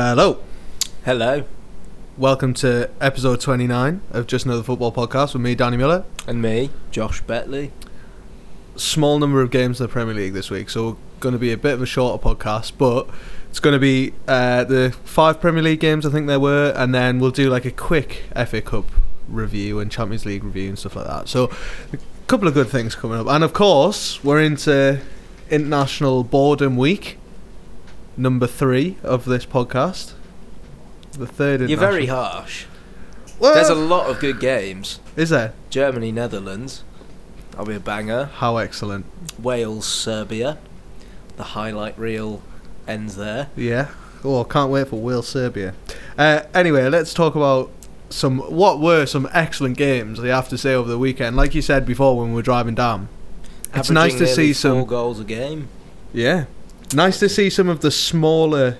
Hello. Hello. Welcome to episode 29 of Just Another Football Podcast with me, Danny Miller. And me, Josh Betley. Small number of games in the Premier League this week, so going to be a bit of a shorter podcast, but it's going to be uh, the five Premier League games I think there were, and then we'll do like a quick FA Cup review and Champions League review and stuff like that. So a couple of good things coming up, and of course we're into International Boredom Week, number three of this podcast. The third. You're very harsh. Well, There's a lot of good games. Is there? Germany, Netherlands. That'll be a banger. How excellent. Wales, Serbia. The highlight reel ends there. Yeah. Oh, can't wait for Wales Serbia. Uh, anyway, let's talk about some what were some excellent games. I have to say over the weekend. Like you said before when we were driving down. It's nice to see some- goals a game. Yeah. Nice to see some of the smaller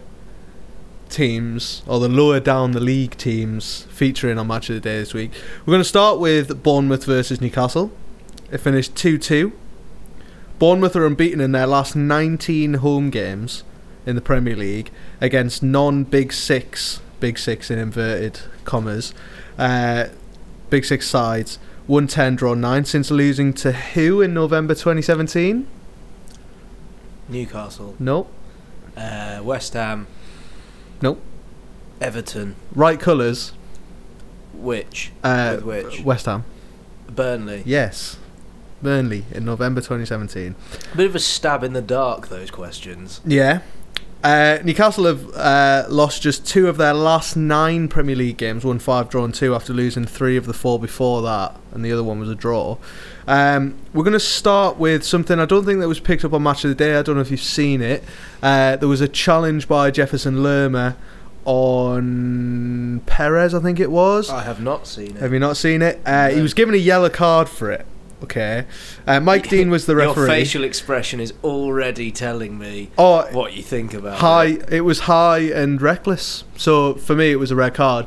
teams or the lower down the league teams featuring on match of the day this week. We're going to start with Bournemouth versus Newcastle. It finished 2-2. Bournemouth are unbeaten in their last 19 home games in the Premier League against non-Big 6, Big 6 in inverted commas. Uh, big 6 sides. 110 draw 9 since losing to who in November 2017? Newcastle. Nope. Uh, West Ham. Nope. Everton. Right colours. Which? Uh, With which? West Ham. Burnley. Yes. Burnley in November 2017. Bit of a stab in the dark, those questions. Yeah. Uh, Newcastle have uh, lost just two of their last nine Premier League games, won five, drawn two after losing three of the four before that, and the other one was a draw. Um, we're going to start with something I don't think that was picked up on Match of the Day. I don't know if you've seen it. Uh, there was a challenge by Jefferson Lerma on Perez, I think it was. I have not seen it. Have you not seen it? Uh, He was given a yellow card for it. Okay. Uh, Mike Dean was the referee. Your facial expression is already telling me oh, what you think about high. it. It was high and reckless. So for me, it was a red card.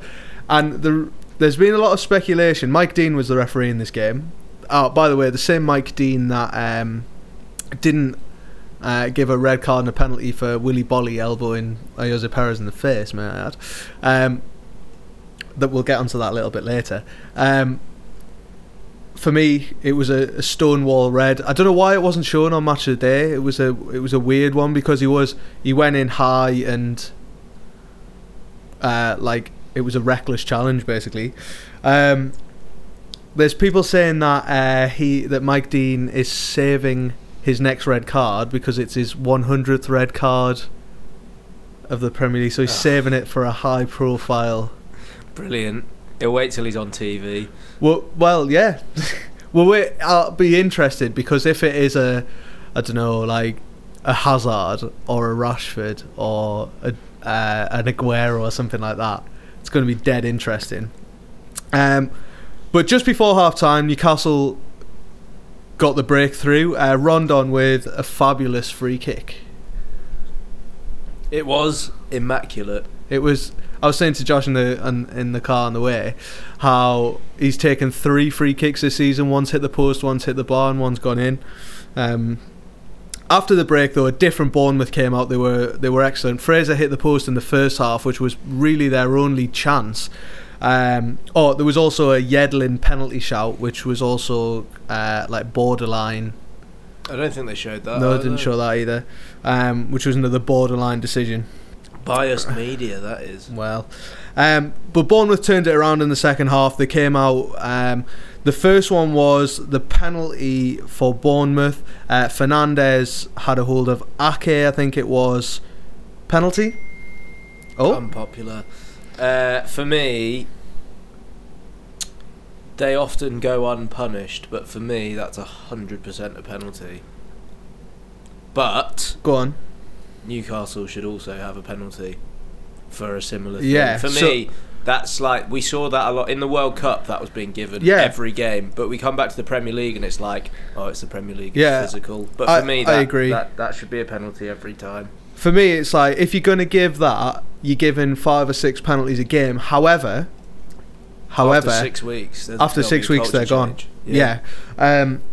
And the, there's been a lot of speculation. Mike Dean was the referee in this game. Oh, by the way, the same Mike Dean that um, didn't uh, give a red card and a penalty for Willy Boly elbowing Jose Perez in the face, may I add. Um, that we'll get onto that a little bit later. Um, for me, it was a, a stonewall red. I don't know why it wasn't shown on Match of the Day. It was a it was a weird one because he was he went in high and uh, like it was a reckless challenge basically. Um, there's people saying that uh, he that Mike Dean is saving his next red card because it's his 100th red card of the Premier League, so he's Ugh. saving it for a high profile. Brilliant. He'll wait till he's on TV. Well, well, yeah. well, wait, I'll be interested because if it is a, I don't know, like a Hazard or a Rashford or a uh, an Aguero or something like that, it's going to be dead interesting. Um, but just before half time, Newcastle got the breakthrough. Uh, Rondon with a fabulous free kick. It was immaculate. It was. I was saying to Josh in the on, in the car on the way how he's taken three free kicks this season. One's hit the post, one's hit the bar, and one's gone in. Um, after the break, though, a different Bournemouth came out. They were they were excellent. Fraser hit the post in the first half, which was really their only chance. Um, oh, there was also a Yedlin penalty shout, which was also uh, like borderline. I don't think they showed that. no, either. didn't show that either. Um, which was another borderline decision. Biased media, that is. Well, um, but Bournemouth turned it around in the second half. They came out. Um, the first one was the penalty for Bournemouth. Uh, Fernandez had a hold of Ake, I think it was. Penalty? Oh, Unpopular. Uh, for me, they often go unpunished, but for me, that's a hundred percent a penalty. But go on. Newcastle should also have a penalty for a similar thing. Yeah, For so- me, that's like we saw that a lot in the World Cup. That was being given Yeah. every game, but we come back to the Premier League and it's like, oh, it's the Premier League. It's Yeah, physical. But I- for me, I agree. That, that should be a penalty every time. For me, it's like if you're going to give that, you're giving five or six penalties a game. However, however, after six weeks, after six weeks they're culture gone. change. Yeah. Um,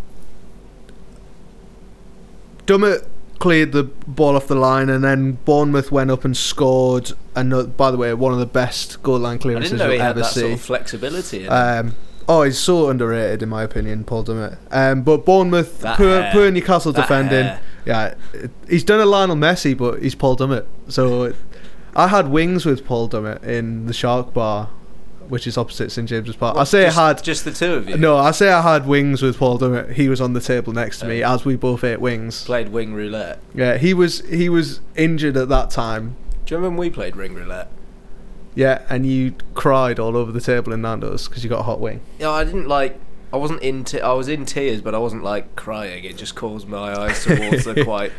Dummett, cleared the ball off the line, and then Bournemouth went up and scored. And by the way, one of the best goal line I clearances you'll had ever see. sort of flexibility. Um, oh, he's so underrated in my opinion, Paul Dummett. Um, but Bournemouth, That poor, hair. poor Newcastle That defending. hair. Yeah, it- he's done a Lionel Messi, but he's Paul Dummett. So I had wings with Paul Dummett in the Shark Bar, which is opposite St James's Park. I say just, I had just the two of you. no, I say I had wings with Paul Dummett. He was on the table next to me Oh. as we both ate wings. Played wing roulette. Yeah, he was he was injured at that time. Do you remember when we played ring roulette? Yeah, and you cried all over the table in Nando's because you got a hot wing. Yeah, I didn't like. I wasn't in. Te- I was in tears, but I wasn't like crying. It just caused my eyes to water quite.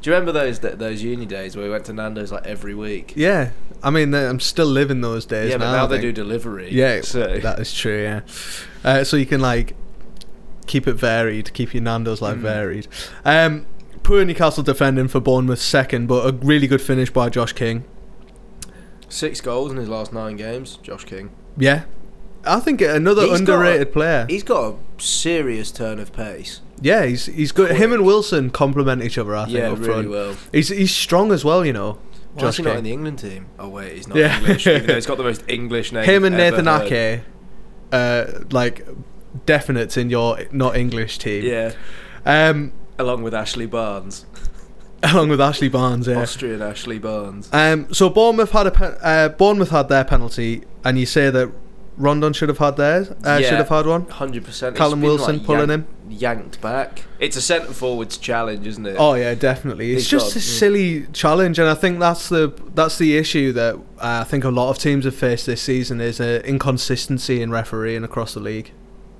Do you remember those th- those uni days where we went to Nando's like every week? Yeah, I mean I'm still living those days Yeah, now. but now they do delivery. Yeah, so that is true. Yeah, uh, so you can like keep it varied, keep your Nando's life Mm. varied. Um, poor Newcastle defending for Bournemouth second, but a really good finish by Josh King. six goals in his last nine games. Josh King. Yeah, I think another He's underrated player. He's got a serious turn of pace. Yeah, he's he's good. Him and Wilson complement each other. I think yeah, up really front. well. He's he's strong as well. You know, Why Josh is he not in the England team? Oh wait, he's not Yeah. English. Even though he's got the most English name. Him and ever Nathan heard. Ake, uh, like definites in your not English team. Yeah, Um, along with Ashley Barnes, along with Ashley Barnes. Yeah. Austrian Ashley Barnes. Um, so Bournemouth had a pe- uh, Bournemouth had their penalty, and you say that Rondon should have had theirs. Uh, Yeah. Should have had one. Hundred percent. Callum Wilson pulling him. yanked back. It's a centre forwards challenge, isn't it? Oh yeah, definitely. It's just got- a mm. silly challenge, and I think that's the that's the issue that uh, I think a lot of teams have faced this season is uh, inconsistency in refereeing across the league.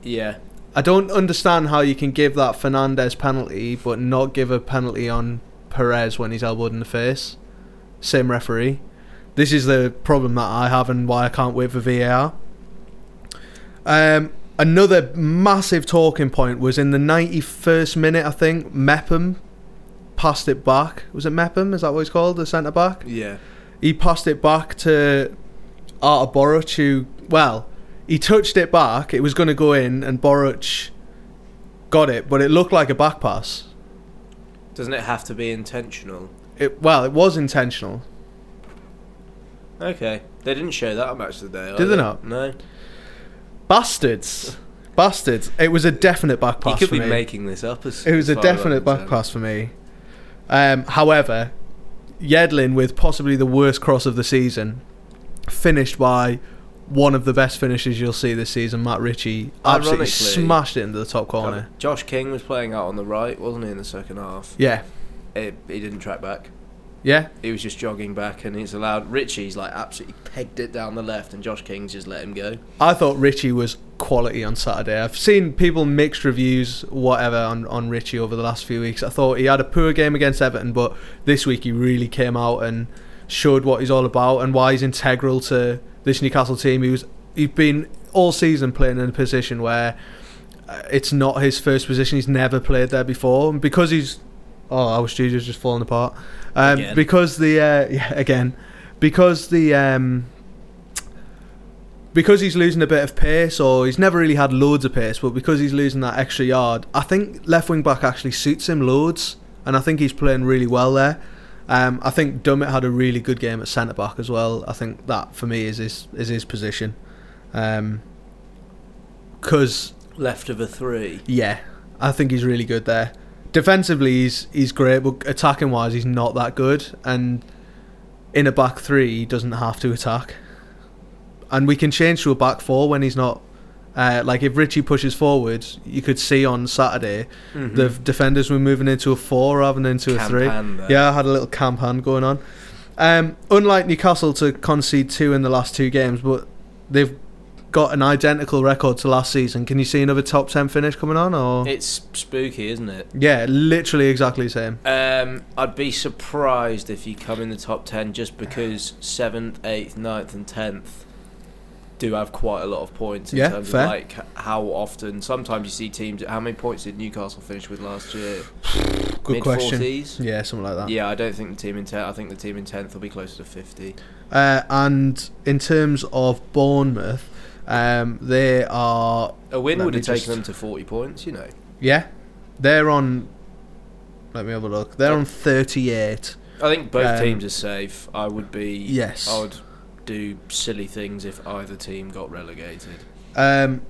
yeah. I don't understand how you can give that Fernandez penalty but not give a penalty on Perez when he's elbowed in the face. Same referee. This is the problem that I have and why I can't wait for VAR. Um, another massive talking point was in the 91st minute, I think, Mepham passed it back. Was it Mepham? Is that what he's called? The centre back? Yeah. he passed it back to Artur Boruc, who, well, he touched it back. It was going to go in, and Boruc got it, but it looked like a back pass. Doesn't it have to be intentional? It well, it was intentional. Okay. They didn't show that on Match of the Day. Did they not? No. Bastards, bastards! It was a definite back You pass could for be me. making this up. As it was a as far definite back pass for me. Um, however, Yedlin with possibly the worst cross of the season, finished by one of the best finishes you'll see this season. Matt Ritchie absolutely Ironically- smashed it into the top corner. Josh King was playing out on the right, wasn't he, in the second half? Yeah, It, he didn't track back. Yeah, He was just jogging back, and he's allowed. Ritchie's like absolutely pegged it down the left, and Josh King's just let him go. I thought Ritchie was quality on Saturday. I've seen people mixed reviews, whatever, on, on Ritchie over the last few weeks. I thought he had a poor game against Everton, but this week he really came out and showed what he's all about and why he's integral to this Newcastle team. He was he's been all season playing in a position where uh, it's not his first position. He's never played there before, and because he's oh, our studio's just falling apart. Um, because the uh, yeah again because the um, because he's losing a bit of pace, or he's never really had loads of pace, but because he's losing that extra yard, I think left wing back actually suits him loads, and I think he's playing really well there. Um, I think Dummett had a really good game at centre back as well. I think that for me is his is his position, because Left of a three. yeah, I think he's really good there. Defensively, he's he's great, but attacking wise, he's not that good. And in a back three, he doesn't have to attack. And we can change to a back four when he's not. Uh, like if Ritchie pushes forward, you could see on Saturday Mhm. the defenders were moving into a four rather than into a Camp three. hand. Yeah, I had a little camp hand going on. Um, unlike Newcastle to concede two in the last two games, but they've got an identical record to last season. Can you see another top ten finish coming on? Or It's spooky, isn't it? yeah, literally exactly the same. Um, I'd be surprised if you come in the top ten just because seventh, eighth, 9th and tenth do have quite a lot of points in Yeah, terms fair. of like how often. Sometimes you see teams. How many points did Newcastle finish with last year? Good Mid question. 40s. Yeah, something like that. Yeah, I don't think the team in tenth. I think the team in tenth will be closer to fifty. Uh, and in terms of Bournemouth, um, they are A win would have taken just- them to forty points. You know. yeah, they're on Let me have a look. They're on 38. I think both Um, teams are safe. I would be. Yes. I would do silly things if either team got relegated. Um,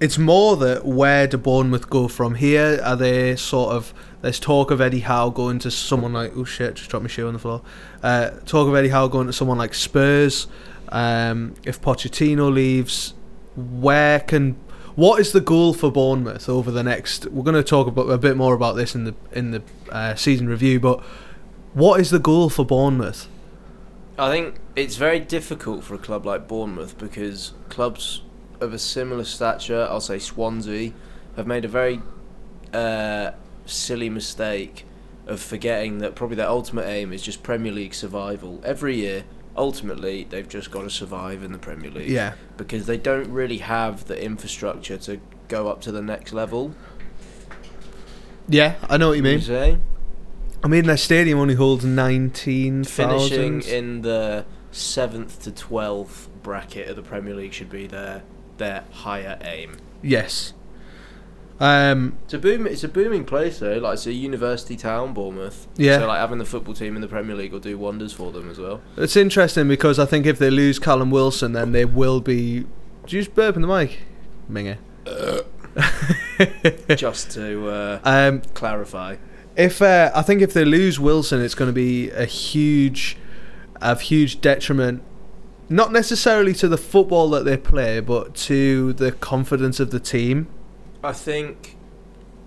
it's more that where do Bournemouth go from here? Are they sort of there's talk of Eddie Howe going to someone like oh shit, just dropped my shoe on the floor. Uh, talk of Eddie Howe going to someone like Spurs. Um, if Pochettino leaves, where can what is the goal for Bournemouth over the next? We're going to talk about a bit more about this in the in the uh, season review, but what is the goal for Bournemouth? I think it's very difficult for a club like Bournemouth because clubs of a similar stature, I'll say Swansea, have made a very uh, silly mistake of forgetting that probably their ultimate aim is just Premier League survival. Every year, ultimately, they've just got to survive in the Premier League. Yeah, Because they don't really have the infrastructure to go up to the next level. yeah, I know what you mean. say? I mean, their stadium only holds nineteen Finishing thousand. in the seventh to twelfth bracket of the Premier League should be their their higher aim. Yes. Um. It's a boom. It's a booming place though. Like it's a university town, Bournemouth. Yeah. So like having the football team in the Premier League will do wonders for them as well. It's interesting because I think if they lose Callum Wilson, then they will be. Do you just burp in the mic, Minger? Just to uh, um, clarify. if uh, I think if they lose Wilson, it's going to be a huge, a huge detriment. Not necessarily to the football that they play, but to the confidence of the team. I think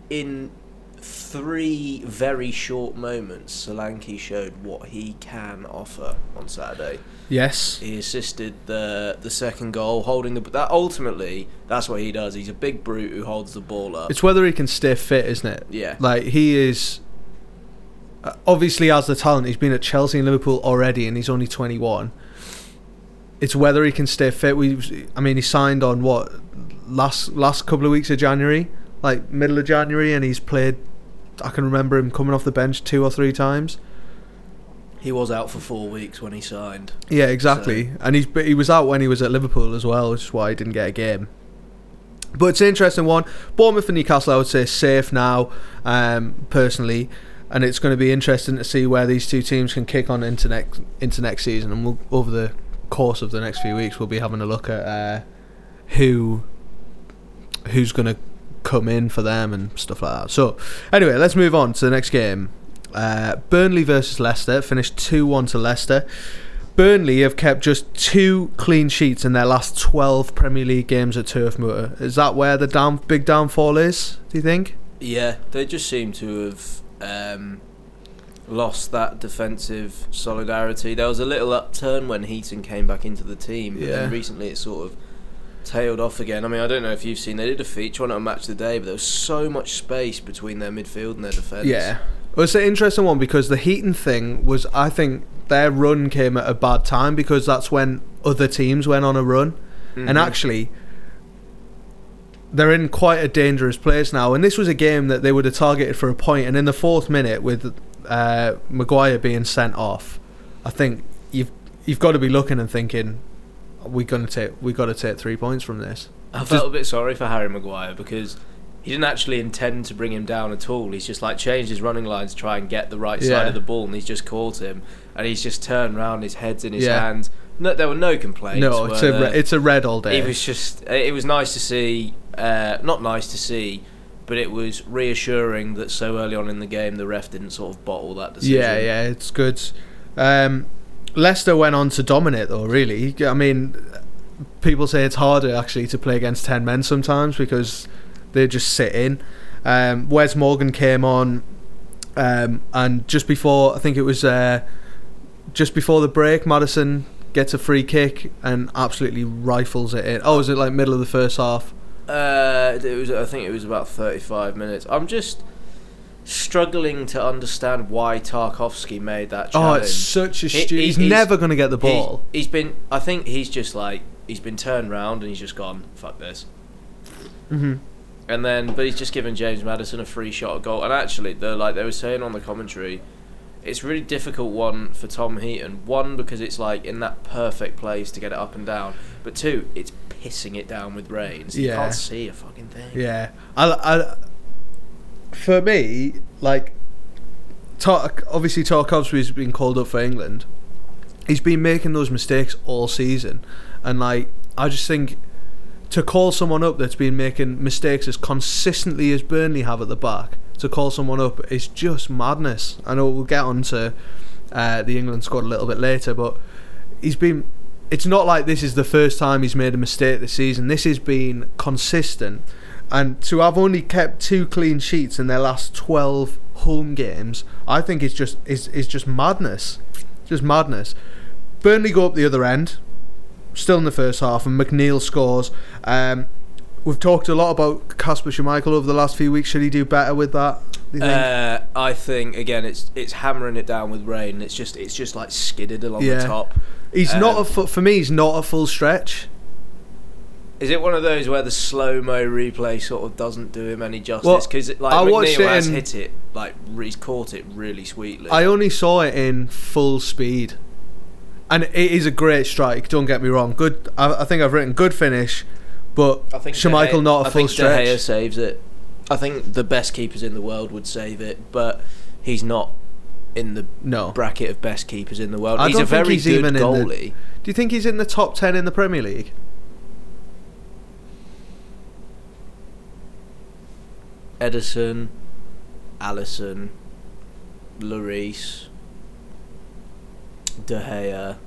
in three very short moments, Solanke showed what he can offer on Saturday. Yes. He assisted the the second goal, holding the that ultimately that's what he does. He's a big brute who holds the ball up. It's whether he can stay fit, isn't it? yeah, Like he is uh, obviously has the talent. He's been at Chelsea and Liverpool already, and he's only 21. It's whether he can stay fit. We, I mean, he signed on what last last couple of weeks of January, like middle of January, and he's played. I can remember him coming off the bench two or three times. he was out for four weeks when he signed. Yeah, exactly. And he's but he was out when he was at Liverpool as well, which is why he didn't get a game. But it's an interesting one. Bournemouth and Newcastle, I would say, safe now, um, personally, and it's going to be interesting to see where these two teams can kick on into next into next season. And we'll, over the course of the next few weeks, we'll be having a look at uh, who who's going to come in for them and stuff like that. So, anyway, let's move on to the next game. Uh, Burnley versus Leicester finished 2 1 to Leicester. Burnley have kept just two clean sheets in their last 12 Premier League games at Turf Moor. Is that where the down, big downfall is, do you think? Yeah, they just seem to have um, lost that defensive solidarity. There was a little upturn when Heaton came back into the team, but Yeah. then recently it sort of tailed off again. I mean, I don't know if you've seen, they did a feature on it on Match of the Day, but there was so much space between their midfield and their defence. Yeah. Well, it's an interesting one because the Heaton thing was, I think, their run came at a bad time because that's when other teams went on a run. Mhm. And actually, they're in quite a dangerous place now. And this was a game that they would have targeted for a point. And in the fourth minute, with uh, Maguire being sent off, I think you've you've got to be looking and thinking, we gonna take we got to take three points from this. I felt a bit sorry for Harry Maguire because he didn't actually intend to bring him down at all. He's just like changed his running lines to try and get the right Yeah. side of the ball, and he's just caught him, and he's just turned round, his head's in his Yeah. hands. No, there were no complaints. no, it's a re- it's a red all day. It was just it was nice to see. Uh, not nice to see, but it was reassuring that so early on in the game the ref didn't sort of bottle that decision. Yeah, yeah, it's good. Um, Leicester went on to dominate, though. Really, I mean, people say it's harder actually to play against ten men sometimes because they just sit in. Um, Wes Morgan came on, um, and just before I think it was uh, just before the break, Maddison gets a free kick and absolutely rifles it in. Oh, was it like middle of the first half? Uh, it was. I think it was about thirty-five minutes. I'm just struggling to understand why Tarkowski made that challenge. Oh, it's such a He- stu- he- He's, he's- never going to get the ball. He, has been. I think he's just like he's been turned round and he's just gone. Fuck this. hmm And then, but he's just given James Maddison a free shot at goal. And actually, the like they were saying on the commentary, it's a really difficult one for Tom Heaton. One because it's like in that perfect place to get it up and down, but two, it's pissing it down with rain, so you Yeah. can't see a fucking thing. Yeah, I, I, for me, like obviously Tarkowski's been called up for England. He's been making those mistakes all season, and like I just think to call someone up that's been making mistakes as consistently as Burnley have at the back, to call someone up is just madness. I know we'll get on to uh, the England squad a little bit later, but he's been. It's not like this is the first time he's made a mistake this season. This has been consistent, and to have only kept two clean sheets in their last twelve home games, I think it's just is is just madness, just madness. Burnley go up the other end, still in the first half, and McNeil scores. Um, we've talked a lot about Casper Schmeichel over the last few weeks. Should he do better with that? think? Uh, I think again, it's it's hammering it down with rain. It's just it's just like skidded along Yeah. the top. he's not um, a fu- for me. He's not a full stretch. Is it one of those where the slow mo replay sort of doesn't do him any justice? Because like I McNeil it has in- hit it, like he's caught it really sweetly. I only saw it in full speed, and it is a great strike. Don't get me wrong. Good. I, I think I've written good finish, but I think Schmeichel not a I full think stretch. De Gea saves it. I think the best keepers in the world would save it, but he's not in the no. bracket of best keepers in the world. I he's a very he's good in the- goalie. Do you think he's in the top ten in the Premier League? Ederson, Alisson, Lloris, De Gea,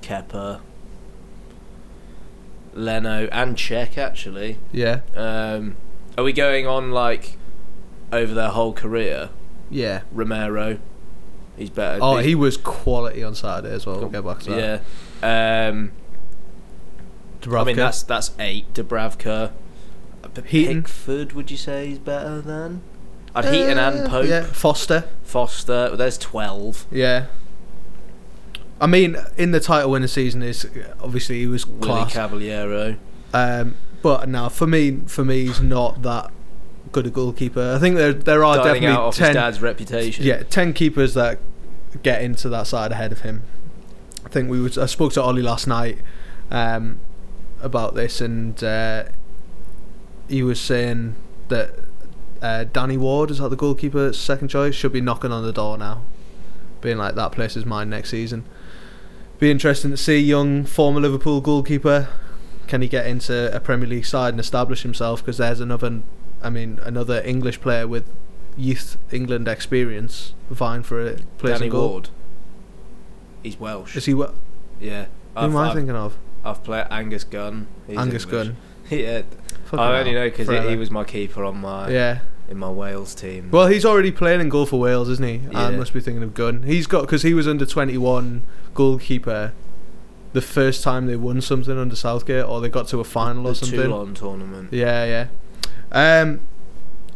Kepa, Leno, and Cech actually. Yeah. Um, are we going on like over their whole career? Yeah. Romero, he's better. Oh, he's- he was quality on Saturday as well. We'll get back to that. yeah. Um, I mean that's that's eight. Dubravka, Heaton. Pickford. Would you say is better than? I'd Heaton Uh, and Pope. Yeah. Foster. Foster. There's twelve. Yeah. I mean, in the title winner season, is obviously he was Willie class. Caballero. Um, but now for me, for me, he's not that good a goalkeeper. I think there there are dining out definitely off his ten, dad's reputation. yeah, ten keepers that get into that side ahead of him. I think we was. I spoke to Ollie last night um, about this, and uh, he was saying that uh, Danny Ward is that the goalkeeper second choice should be knocking on the door now, being like that place is mine next season. Be interesting to see young former Liverpool goalkeeper. Can he get into a Premier League side and establish himself? Because there's another, I mean, another English player with youth England experience vying for a place Danny goal. Ward. He's Welsh. Is he? What? yeah. Who am I I've, thinking of? I've played Angus Gunn. He's Angus English. Gunn. yeah. I only know because he was my keeper on my Yeah. in my Wales team. Well, he's already playing in goal for Wales, isn't he? I must be thinking of Gunn. He's got because he was under twenty one goalkeeper. The first time they won something under Southgate, or they got to a final the or something. Toulon tournament. Yeah, yeah. Um,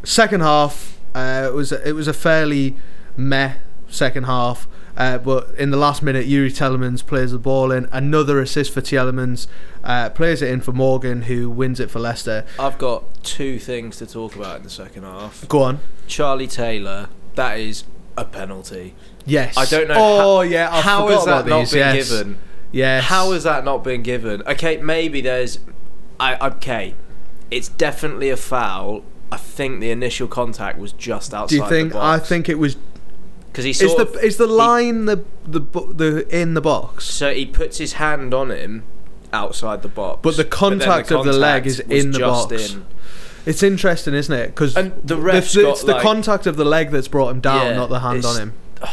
second half, uh, it was it was a fairly meh second half. Uh, but in the last minute, Youri Tielemans plays the ball in. Another assist for Tielemans. Uh, plays it in for Morgan, who wins it for Leicester. I've got two things to talk about in the second half. Go on. Charlie Taylor, that is a penalty. Yes. I don't know Oh how- yeah. I How has that not these, been yes. given? Yes. How has that not been given? Okay, maybe there's. I okay, it's definitely a foul. I think the initial contact was just outside. Do you think? I think it was. Because he Is the of, is the he- line the the the in the box? so he puts his hand on him outside the box, But the then contact of the leg is in the just box. in. It's interesting, isn't it? Because the ref's it's the like- contact of the leg that's brought him down, Yeah, not the hand on him.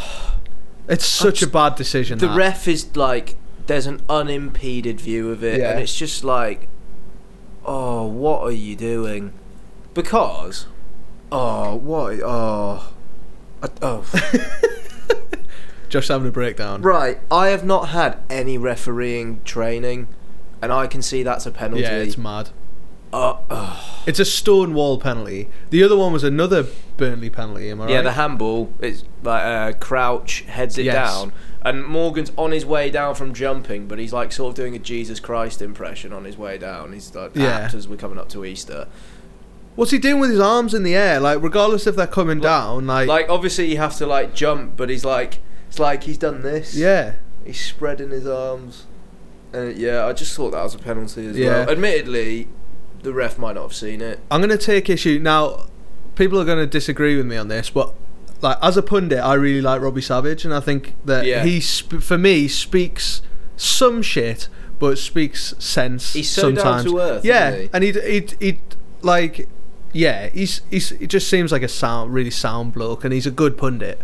It's such a bad decision. The that. ref is like, there's an unimpeded view of it, Yeah. and it's just like, oh, what are you doing? Because, oh, what? Oh, I- oh. just having a breakdown. right. I have not had any refereeing training, and I can see that's a penalty. Yeah, it's mad. Uh, uh, It's a stone wall penalty. The other one was another Burnley penalty. Am I yeah, right? the handball. It's like uh, Crouch heads it Yes. down, and Morgan's on his way down from jumping, but he's like sort of doing a Jesus Christ impression on his way down. He's like Yeah. apt as we're coming up to Easter. What's he doing with his arms in the air? Like, regardless if they're coming down, like, Like obviously you have to like jump, but he's like it's like he's done this. yeah, he's spreading his arms, and yeah, I just thought that was a penalty as Yeah. well. Admittedly, the ref might not have seen it. I'm going to take issue now. People are going to disagree with me on this, but like as a pundit, I really like Robbie Savage, and I think that Yeah. he, sp- for me, speaks some shit, but speaks sense. He's so down sometimes. to earth, Yeah, he? and he he he like yeah, he's he's he just seems like a sound really sound bloke, and he's a good pundit.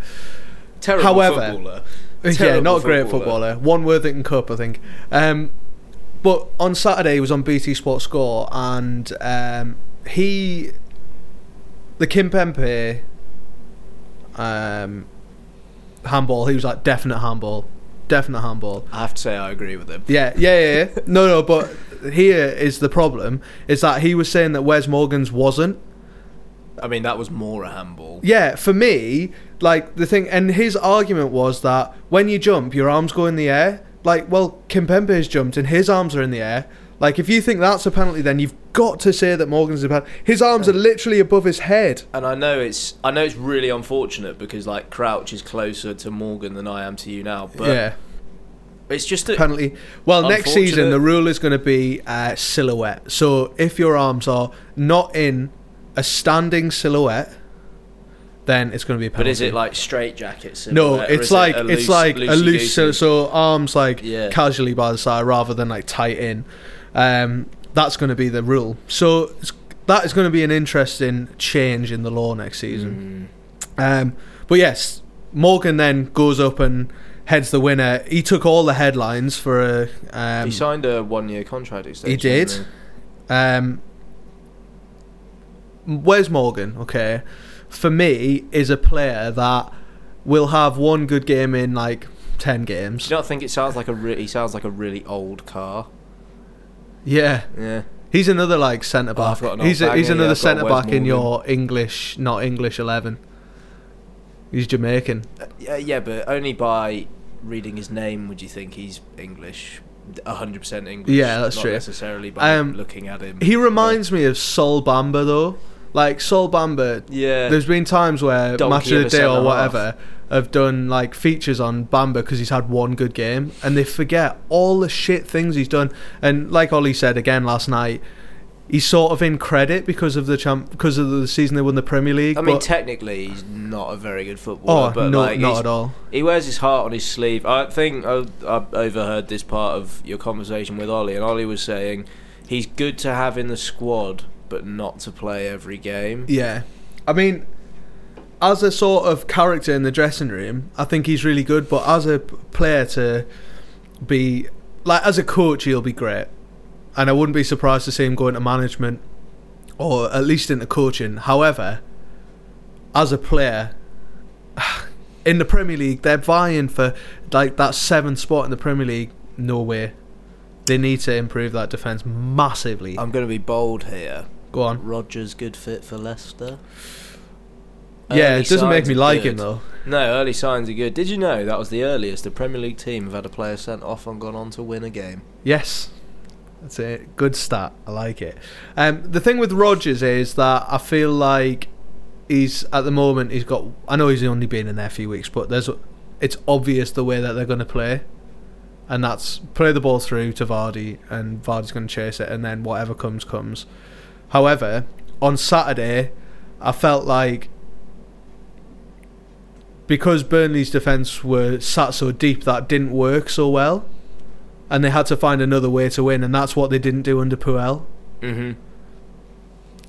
Terrible However- footballer. yeah, not a great footballer. One Worthington Cup, I think. Um, but on Saturday, he was on BT Sport Score, and um, he, the Kimpembe, um, handball. He was like definite handball, definite handball. I have to say, I agree with him. Yeah, yeah, yeah. yeah. no, no. But here is the problem: is that he was saying that Wes Morgan's wasn't. I mean, that was more a handball. Yeah, for me, like the thing, and his argument was that when you jump, your arms go in the air. Like, well, Kimpembe has jumped and his arms are in the air. Like, if you think that's a penalty, then you've got to say that Morgan's a penalty. His arms are literally above his head. And I know it's I know it's really unfortunate because like Crouch is closer to Morgan than I am to you now, but yeah, it's just a, penalty. Well, next season the rule is going to be uh, silhouette. So if your arms are not in a standing silhouette, then it's going to be a penalty. But is it like straight jackets? No, it's is it like it's like a loose so, so arms like Yeah. casually by the side rather than like tight in. Um, that's going to be the rule. So that is going to be an interesting change in the law next season. Mm. Um, but yes, Morgan then goes up and heads the winner. He took all the headlines for a. Um, he signed a one-year contract extension. he did. Um, where's Morgan? Okay, for me, is a player that will have one good game in like ten games. Do you not think it sounds like a re- he sounds like a really old car? Yeah, Yeah. he's another like centre Oh, back. an he's a, he's banger, yeah, another centre back in your English, not English eleven. He's Jamaican. Uh, Yeah, yeah, but only by reading his name would you think he's English, hundred percent English. Yeah, that's not true. Necessarily by Um, looking at him. He reminds me of Sol Bamba though. Like Sol Bamba, Yeah. there's been times where Donkey Match of the Day or whatever have done like features on Bamba because he's had one good game, and they forget all the shit things he's done. And like Ollie said again last night, he's sort of in credit because of the champ because of the season they won the Premier League. I mean, technically, he's not a very good footballer, oh but no, like, not at all. He wears his heart on his sleeve. I think I, I overheard this part of your conversation with Ollie, and Ollie was saying he's good to have in the squad, but not to play every game. Yeah, I mean, as a sort of character in the dressing room, I think he's really good. But as a player to be like as a coach, he'll be great, and I wouldn't be surprised to see him go into management or at least into coaching. However, as a player. In the Premier League, they're vying for like that seventh spot in the Premier League. No way. They need to improve that defense massively. I'm going to be bold here. Go on. Rodgers good fit for Leicester. Yeah, it doesn't make me like good. him though. No, early signs are good. Did you know that was the earliest the Premier League team have had a player sent off and gone on to win a game? Yes. That's a Good stat. I like it. Um, the thing with Rodgers is that I feel like he's at the moment he's got. I know he's only been in there a few weeks, but there's it's obvious the way that they're going to play, and that's play the ball through to Vardy, and Vardy's going to chase it, and then whatever comes comes. However, on Saturday, I felt like because Burnley's defence were sat so deep that didn't work so well, and they had to find another way to win, and that's what they didn't do under Puel. Mm-hmm.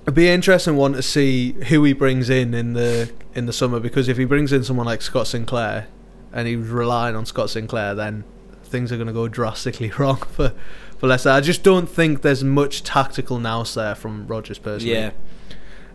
It'd be an interesting one to see who he brings in in the in the summer because if he brings in someone like Scott Sinclair, and he's relying on Scott Sinclair, then things are going to go drastically wrong for for Leicester. I just don't think there's much tactical nous there from Rodgers personally. Yeah.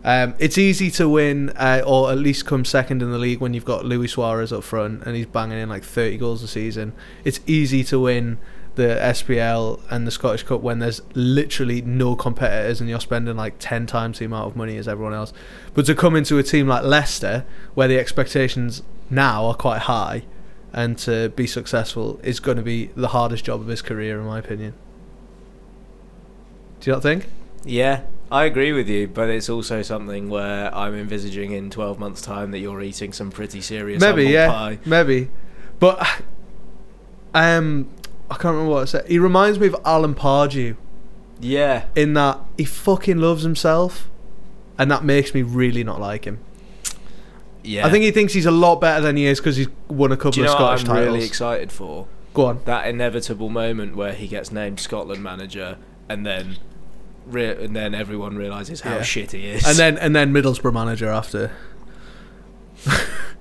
Um, it's easy to win, uh, or at least come second in the league when you've got Luis Suarez up front and he's banging in like 30 goals a season. It's easy to win the SPL and the Scottish Cup when there's literally no competitors and you're spending like 10 times the amount of money as everyone else. But to come into a team like Leicester, where the expectations now are quite high, and to be successful is going to be the hardest job of his career, in my opinion. Do you not think? Yeah, I agree with you, but it's also something where I'm envisaging in 12 months' time that you're eating some pretty serious maybe humble yeah pie. maybe but um i can't remember what i said he reminds me of alan pardew Yeah, in that he fucking loves himself and that makes me really not like him Yeah. I think he thinks he's a lot better than he is because he's won a couple Do you know of what Scottish I'm titles. really excited for? Go on. That inevitable moment where he gets named Scotland manager, and then, re- and then everyone realizes how Yeah. shit he is. And then and then Middlesbrough manager after.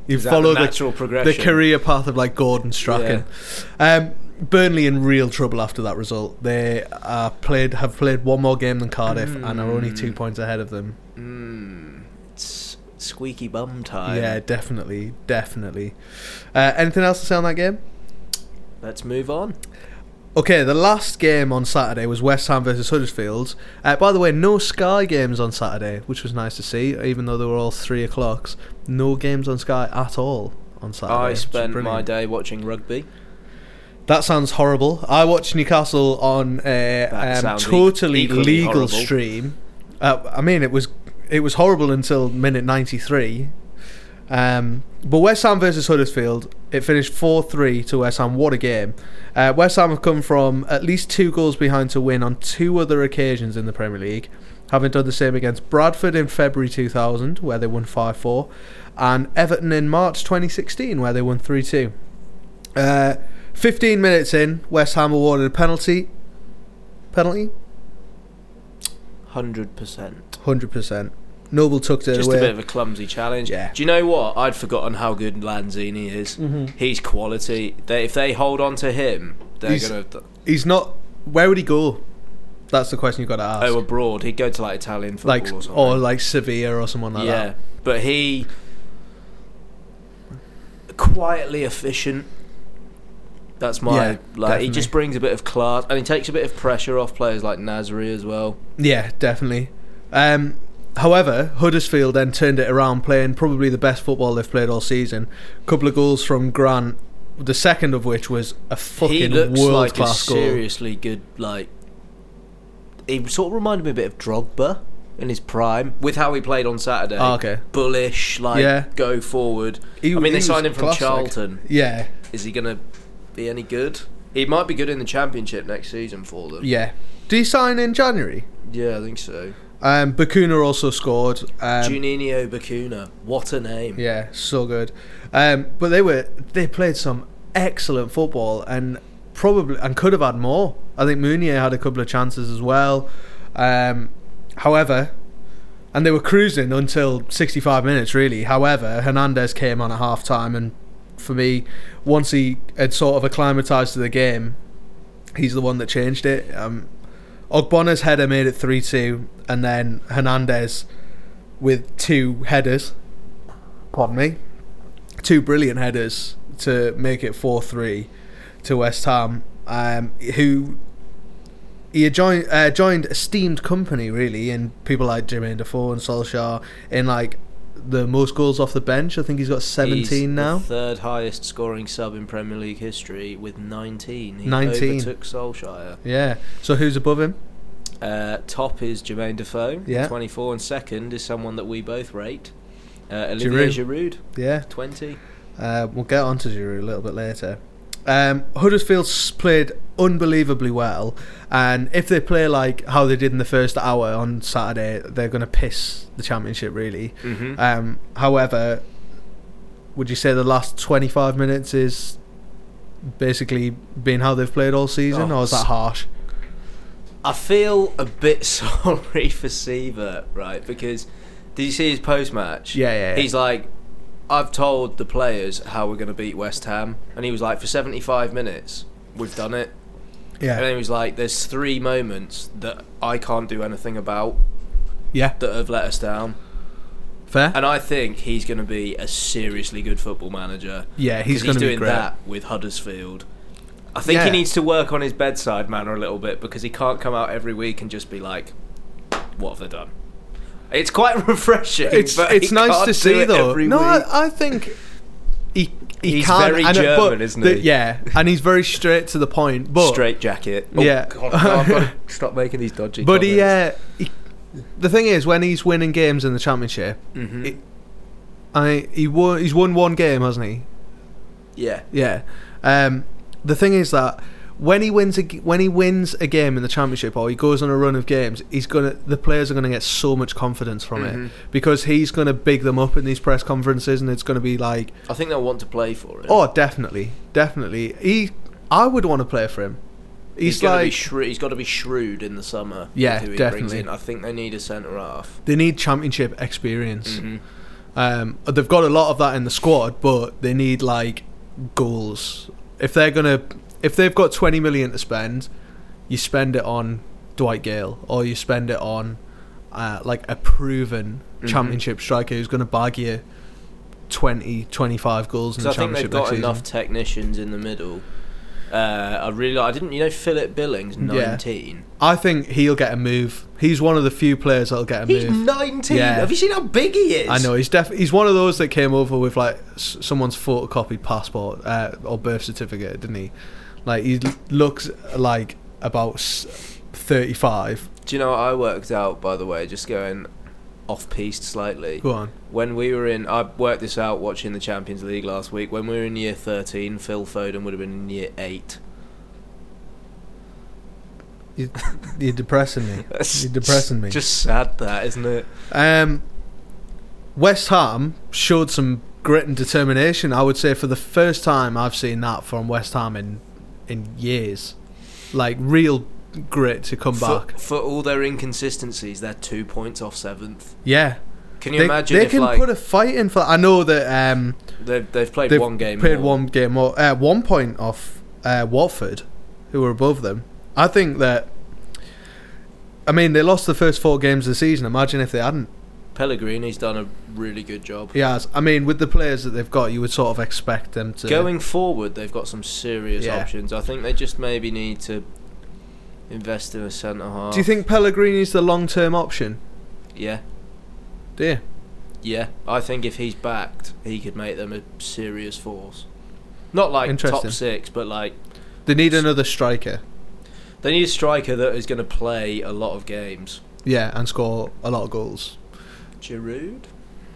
you Is that follow the the, natural the progression. career path of like Gordon Strachan. Um, Burnley in real trouble after that result. They uh, played have played one more game than Cardiff and are only two Mm. points ahead of them. Mm, it's squeaky bum time. yeah, definitely, definitely. Uh, anything else to say on that game? Let's move on. Okay, the last game on Saturday was West Ham versus Huddersfield. Uh, by the way, no Sky games on Saturday, which was nice to see, even though they were all three o'clocks. No games on Sky at all on Saturday. I spent my day watching rugby. That sounds horrible. I watched Newcastle on a um, totally legal horrible. stream. Uh, I mean, it was it was horrible until minute ninety three. Um, but West Ham versus Huddersfield, it finished four three to West Ham. What a game! Uh, West Ham have come from at least two goals behind to win on two other occasions in the Premier League, having done the same against Bradford in February two thousand, where they won five four, and Everton in March twenty sixteen, where they won three two. Uh, 15 minutes in, West Ham awarded a penalty. Penalty? Hundred percent. 100%. Noble tucked it Just away. a bit of a clumsy challenge. Yeah. Do you know what? I'd forgotten how good Lanzini is. Mhm. He's quality. They, if they hold on to him, they're He's- gonna. He's not. Where would he go? That's the question you've got to ask. Oh, abroad. He'd go to like Italian football like, or something. or like Sevilla or someone like yeah, that. Yeah. But he quietly efficient. That's my Yeah, like. definitely. He just brings a bit of class, and he takes a bit of pressure off players like Nasri as well. Yeah, definitely. Um, however, Huddersfield then turned it around, playing probably the best football they've played all season. couple of goals from Grant, the second of which was a fucking world like a class goal. seriously good like. He sort of reminded me a bit of Drogba in his prime, with how he played on Saturday. Oh, okay. Bullish, like Yeah. go forward. He- I mean, he they signed him from class, like. Charlton. Yeah, Is he gonna be any good? He might be good in the championship next season for them. yeah. Do he sign in January? Yeah, I think so. Um, Bacuna also scored. Um, Juninho Bacuna, what a name! Yeah, so good. Um, but they were they played some excellent football and probably and could have had more. I think Mounié had a couple of chances as well. Um, however, and they were cruising until 65 minutes really. However, Hernandez came on at half time and for me, once he had sort of acclimatized to the game, he's the one that changed it. Um, Ogbonna's header made it 3 2, and then Hernandez with two headers. Pardon me. Two brilliant headers to make it 4 3 to West Ham, um, who he joined, uh, joined esteemed company, really, in people like Jermaine Defoe and Solskjaer, in like the most goals off the bench. I think he's got 17 He's now. the third highest scoring sub in Premier League history with 19. He 19. overtook Solskjaer. Yeah. So who's above him? Uh, top is Jermaine Defoe, Yeah. 24, and second is someone that we both rate, uh, Olivier Giroud, Yeah. 20. Uh, we'll get on to Giroud a little bit later. Um, Huddersfield played unbelievably well, and if they play like how they did in the first hour on Saturday, they're going to piss the championship really. Mm-hmm. Um, however, would you say the last 25 minutes is basically been how they've played all season, Oh, or is that harsh? I feel a bit sorry for Siewert, right? Because did you see his post match? Yeah, yeah, yeah. He's like, I've told the players how we're going to beat West Ham, and he was like, for 75 minutes, we've done it. Yeah. And he was like, there's three moments that I can't do anything about yeah, that have let us down. fair. And I think he's going to be a seriously good football manager. Yeah, he's 'cause going to be doing that with Huddersfield. I think Yeah. he needs to work on his bedside manner a little bit because he can't come out every week and just be like, "What have they done?" It's quite refreshing. It's it's he nice to see though. No. I, I think he he He's can. very and, uh, German, but isn't the- Yeah, and he's very straight to the point. But straight jacket. Oh, Yeah. God, no, I've got to stop making these dodgy. but he, uh, he, the thing is, when he's winning games in the championship, Mhm. it- I he won. He's won one game, hasn't he? yeah, Yeah. Um, the thing is that when he wins a when he wins a game in the championship or he goes on a run of games, he's gonna the players are gonna get so much confidence from Mhm. it because he's gonna big them up in these press conferences, and it's gonna be like, I think they'll want to play for it. oh, definitely, definitely. He, I would want to play for him. he's, He's, got to be like shrewd. He's got to be shrewd in the summer. Yeah, definitely. in. I think they need a centre half. they need championship experience. Mhm. Um, they've got a lot of that in the squad, but they need like goals. If they're gonna, if they've got twenty million to spend, you spend it on Dwight Gayle or you spend it on uh, like a proven Mhm. championship striker who's gonna bag you 20, 25 goals in the I think they've got enough season. technicians in the middle. Uh, I really, I didn't, you know, Philip Billings, Yeah. nineteen. I think he'll get a move. He's one of the few players that'll get a He's move. nineteen. Yeah. Have you seen how big he is? I know he's def- he's one of those that came over with like s- someone's photocopied passport uh, or birth certificate, didn't he? Like he looks like about thirty-five. Do you know what I worked out? By the way, just going off piste slightly. Go on. When we were in, I worked this out watching the Champions League last week. When we were in year thirteen, Phil Foden would have been in year eight. You, you're depressing me. You're depressing me. Just sad, that isn't it? Um, West Ham showed some grit and determination. I would say for the first time I've seen that from West Ham in in years, like real grit to come For, back. for all their inconsistencies, they're two points off seventh. Yeah, Can you they, imagine they can like put a fight in for. I know that um, they've they've played they've one game? played more. one game more, uh, one point off uh, Watford, who were above them. I think that. I mean, they lost the first four games of the season. Imagine if they hadn't. Pellegrini's done a really good job. He has. I mean, with the players that they've got, you would sort of expect them to. Going forward, they've got some serious Yeah. options. I think they just maybe need to invest in a centre half. Do you think Pellegrini's the long-term option? Yeah, Do you? yeah. I think if he's backed, he could make them a serious force. Not like top six, but like They need another striker. they need a striker that is going to play a lot of games. Yeah, and score a lot of goals. Giroud,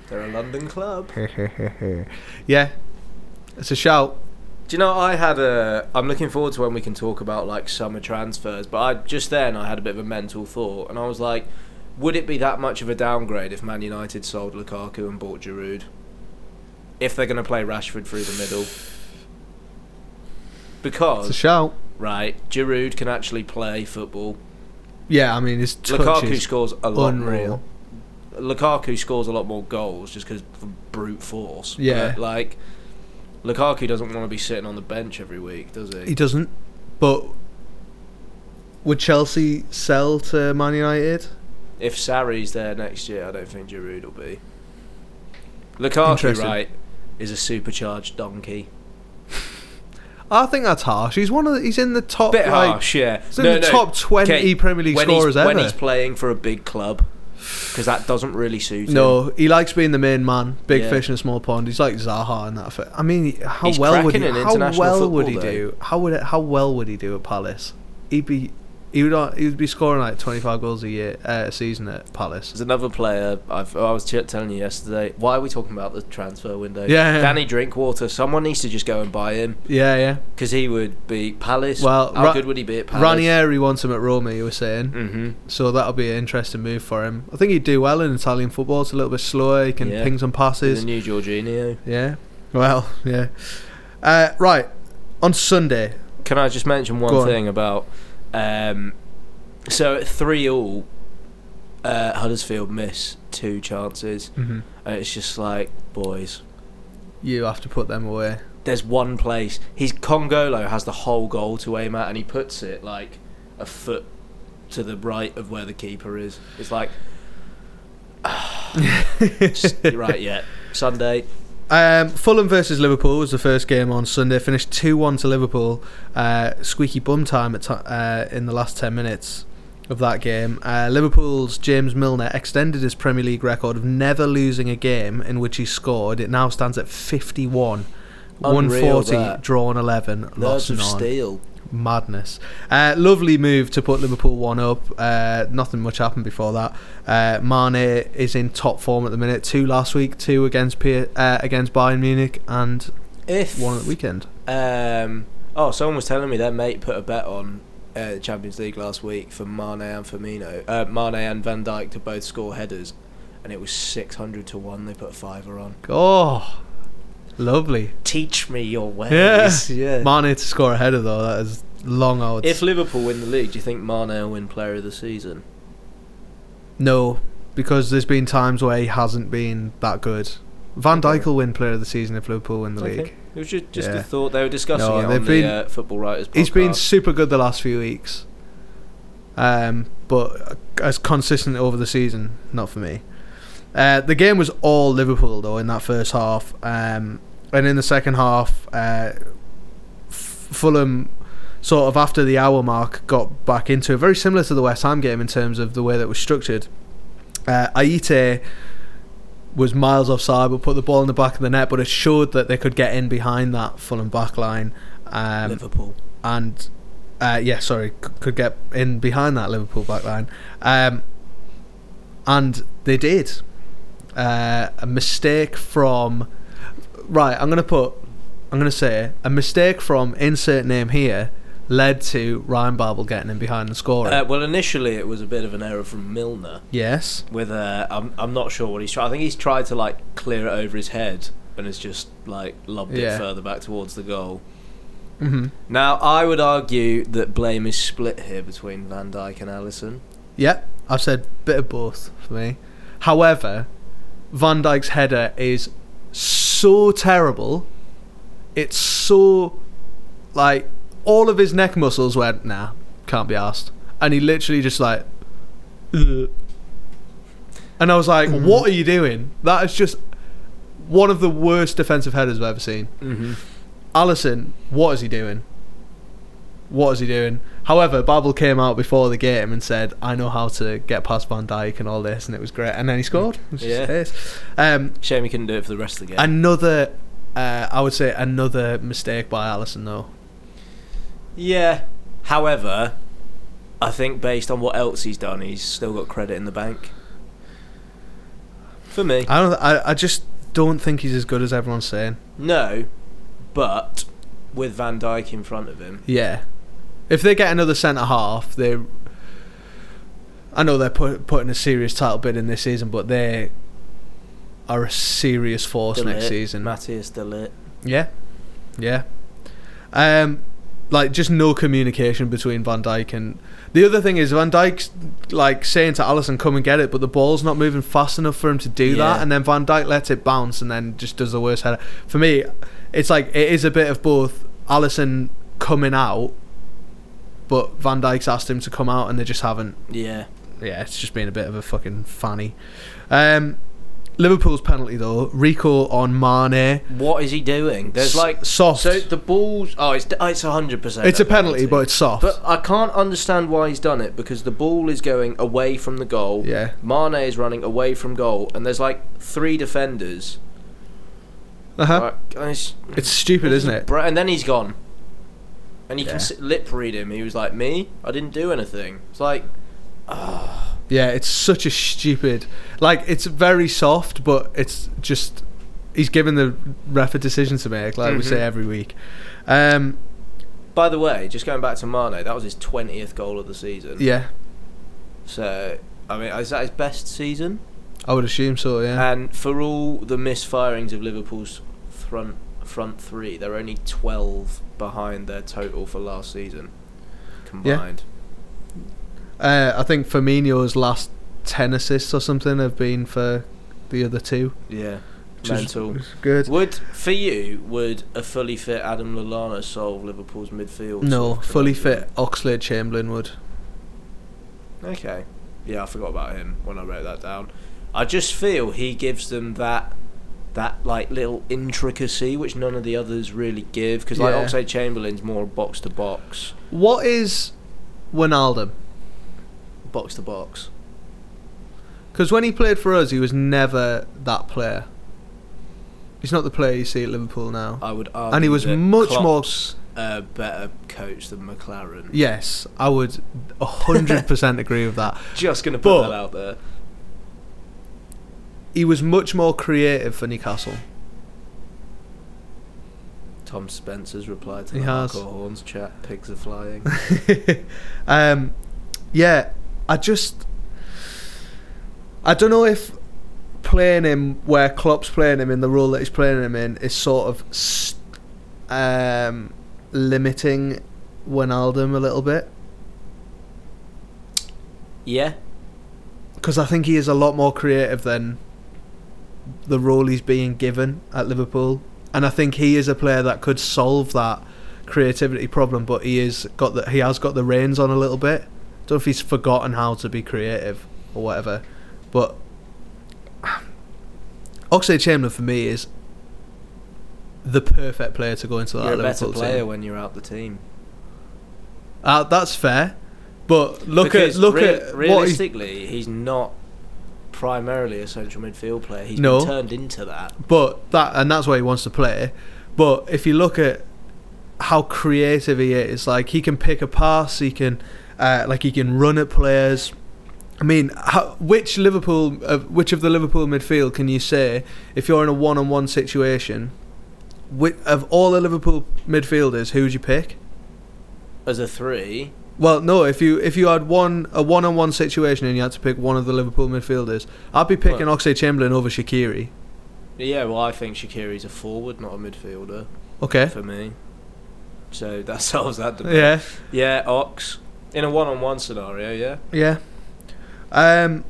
they're a London club. yeah, it's a shout. Do you know I had a? I'm looking forward to when we can talk about like summer transfers. But I just then I had a bit of a mental thought, and I was like, would it be that much of a downgrade if Man United sold Lukaku and bought Giroud? If they're going to play Rashford through the middle, It's a because shout. right, Giroud can actually play football. Yeah, I mean his touch Lukaku is scores a lot unreal. more. Lukaku scores a lot more goals just because of brute force. Yeah. But, like Lukaku doesn't want to be sitting on the bench every week, does he? He doesn't. But would Chelsea sell to Man United? If Sarri's there next year, I don't think Giroud will be. Lukaku, right, is a supercharged donkey. I think that's harsh. He's one of the, he's in the top Bit like harsh, yeah. he's in the top twenty Premier League when scorers ever. When he's playing for a big club, because that doesn't really suit him. no, he likes being the main man, big Yeah. fish in a small pond. He's like Zaha in that. Fit. I mean, how He's well would he? cracking in How international well would he football, do? How would it, how well would he do at Palace? He'd be he would he would be scoring like twenty five goals a year uh, a season at Palace. There's another player. I've, I was ch- telling you yesterday. Why are we talking about the transfer window? Yeah, yeah. Danny Drinkwater. Someone needs to just go and buy him Yeah, yeah. because he would be Palace. Well, how Ra- good would he be at Palace? Ranieri wants him at Roma. You were saying. Mm-hmm. So that'll be an interesting move for him. I think he'd do well in Italian football. It's a little bit slower. He can Yeah. ping some The passes. new Jorginho. Yeah. Well, yeah. Uh, right. On Sunday. Can I just mention one Go on. thing about? Um, so at three all, uh, Huddersfield miss two chances, Mm-hmm. and it's just like boys. You have to put them away. There's one place. He's Kongolo has the whole goal to aim at, and he puts it like a foot to the right of where the keeper is. It's like, just, you're right, yeah. Sunday, Um, Fulham versus Liverpool was the first game on Sunday. Finished two one to Liverpool. Uh, squeaky bum time at ti uh, in the last ten minutes of that game. Uh, Liverpool's James Milner extended his Premier League record of never losing a game in which he scored. It now stands at fifty one. Unreal, 140 that. drawn 11 nerves lost of none steel. Madness. Uh, lovely move to put Liverpool one up. Uh, nothing much happened before that. Uh, Mane is in top form at the minute. Two last week two against P- uh, against Bayern Munich and If one at the weekend. um, Oh, someone was telling me their mate put a bet on uh, Champions League last week for Mane and Firmino, uh, Mane and Van Dijk to both score headers, and it was six hundred to one. They put a fiver on. Oh, lovely. Teach me your ways. Yeah. yeah. Mane to score ahead of though. That is long odds. If Liverpool win the league, do you think Mane will win Player of the Season? no, because there's been times where he hasn't been that good. Van Okay. Dijk will win Player of the Season if Liverpool win the league. It was just, just Yeah. a thought. They were discussing No, it on been- the uh, Football Writers podcast. He's been super good the last few weeks, um, but as consistent over the season, not for me. Uh, the game was all Liverpool though in that first half, um, and in the second half, uh, F- Fulham sort of after the hour mark got back into it, very similar to the West Ham game in terms of the way that was structured. Uh, Aite was miles offside, but put the ball in the back of the net, but it showed that they could get in behind that Fulham back line. Um, Liverpool. and uh, yeah, sorry, c- could get in behind that Liverpool backline, um, and they did. Uh, a mistake from right. I'm gonna put. I'm gonna say a mistake from insert name here led to Ryan Babel getting in behind and scoring. Uh, well, initially it was a bit of an error from Milner. yes. With uh, I'm I'm not sure what he's tried. I think he's tried to like clear it over his head and has just like lobbed Yeah. it further back towards the goal. hmm Now I would argue that blame is split here between Van Dijk and Alisson. Yeah, I've said bit of both for me. However, Van Dijk's header is so terrible. It's so like all of his neck muscles went nah, can't be asked, and he literally just like. "Ugh." And I was like, Mm-hmm. "What are you doing? That is just one of the worst defensive headers I've ever seen." Mm-hmm. Alisson, what is he doing? What is he doing? However, Babel came out before the game and said, "I know how to get past Van Dijk and all this," and it was great. And then he scored. Yeah. Um, Shame he couldn't do it for the rest of the game. another, uh, I would say, another mistake by Alisson though. yeah. However, I think based on what else he's done, he's still got credit in the bank. For me, I don't. I, I just don't think he's as good as everyone's saying. no, but with Van Dijk in front of him, Yeah. If they get another centre half, they. I know they're put, putting a serious title bid in this season, but they are a serious force next season. Matthias De Ligt. Yeah, yeah. Um, like just no communication between Van Dijk and the other thing is Van Dijk's like saying to Alisson, "Come and get it," but the ball's not moving fast enough for him to do Yeah. that, and then Van Dijk lets it bounce and then just does the worst header. For me, it's like it is a bit of both. Alisson coming out, but Van Dijk's asked him to come out, and they just haven't Yeah. yeah, it's just been a bit of a fucking fanny. Um, Liverpool's penalty though, Rico on Mane. What is he doing? There's like soft. So the balls. Oh, it's oh, it's hundred percent. it's a penalty, but it's soft. But I can't understand why he's done it because the ball is going away from the goal. yeah, Mane is running away from goal, and there's like three defenders. uh huh. Like, it's, It's stupid, isn't it? And then he's gone. And you Yeah. can lip read him. He was like, "Me, I didn't do anything." It's like, ah, Yeah, it's such a stupid. Like it's very soft, but it's just he's given the ref a decision to make, like we Mhm. say every week. Um, By the way, just going back to Mane, that was his twentieth goal of the season. yeah, So, I mean, is that his best season? I would assume so. Yeah, And for all the misfirings of Liverpool's front front three, they're only twelve behind their total for last season combined. uh, I think Firmino's last ten assists or something have been for the other two. Yeah, mental. good. Would for you would a fully fit Adam Lallana solve Liverpool's midfield? No, fully fit Oxlade Chamberlain would. Okay, yeah, I forgot about him when I wrote that down. I just feel he gives them that that like little intricacy which none of the others really give because like Yeah. Oxlade Chamberlain's more box to box, What is Wijnaldum? box to box. Because when he played for us, he was never that player. He's not the player you see at Liverpool now. I would argue And he was much more- a better coach than McClaren. Yes, I would hundred percent agree with that. Just gonna put But- that out there. He was much more creative for Newcastle. Tom Spencer's replied to He the has. Horns chat. Pigs are flying. um, yeah, I just I don't know if playing him where Klopp's playing him in the role that he's playing him in is sort of st- um, limiting Wijnaldum a little bit yeah, because I think he is a lot more creative than the role he's being given at Liverpool, and I think he is a player that could solve that creativity problem. But he is got the he has got the reins on a little bit. Don't know if he's forgotten how to be creative or whatever, but Oxlade Chamberlain for me is the perfect player to go into that you're a better Liverpool player team. when you're out the team. Uh, that's fair, but look Because at look rea- at realistically, he's not primarily a central midfield player. He's No. been turned into that. But that and that's why he wants to play. But if you look at how creative he is, like he can pick a pass, he can, uh, like he can run at players. I mean, how, which Liverpool, uh, which of the Liverpool midfield can you say if you're in a one-on-one situation? Which, of all the Liverpool midfielders, who would you pick? As a three, Well, no. If you if you had one a one-on-one situation and you had to pick one of the Liverpool midfielders, I'd be picking Well- Oxlade Chamberlain over Shaqiri. yeah. Well, I think Shaqiri's a forward, not a midfielder Okay. for me. So that solves that debate. Yeah. Yeah, Ox in a one-on-one scenario. Yeah. Yeah. Um,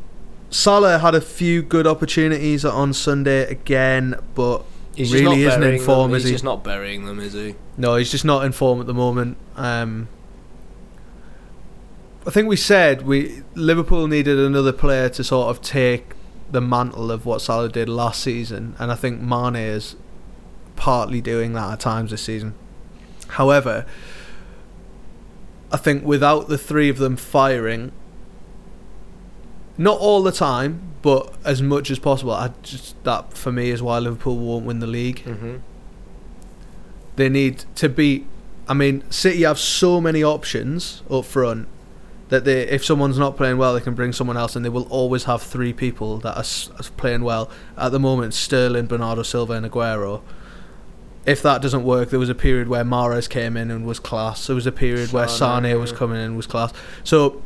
Salah had a few good opportunities on Sunday again, but He's really not isn't in form, them. is He's he? just not burying them, is he? No, he's just not in form at the moment. Um, I think we said we Liverpool needed another player to sort of take the mantle of what Salah did last season, and I think Mane is partly doing that at times this season. However, I think without the three of them firing, not all the time, but as much as possible, I just that for me is why Liverpool won't win the league. Mm-hmm. They need to beat. I mean, City have so many options up front that they, if someone's not playing well, they can bring someone else, and they will always have three people that are, s- are playing well. At the moment, Sterling, Bernardo Silva, and Aguero. If that doesn't work, there was a period where Mahrez came in and was class. There was a period where Sane, Sane was coming in and was class. So,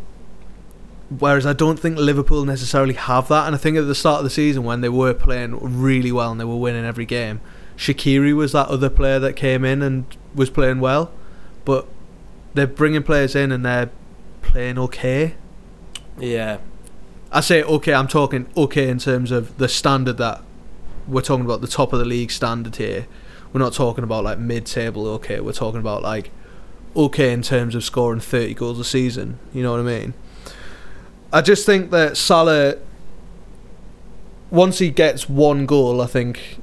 whereas I don't think Liverpool necessarily have that, and I think at the start of the season when they were playing really well and they were winning every game, Shaqiri was that other player that came in and was playing well, but they're bringing players in and they're playing okay. Yeah. I say okay, I'm talking okay in terms of the standard that we're talking about the top of the league standard here. We're not talking about like mid-table okay. We're talking about like okay in terms of scoring 30 goals a season. You know what I mean? I just think that Salah, once he gets one goal, I think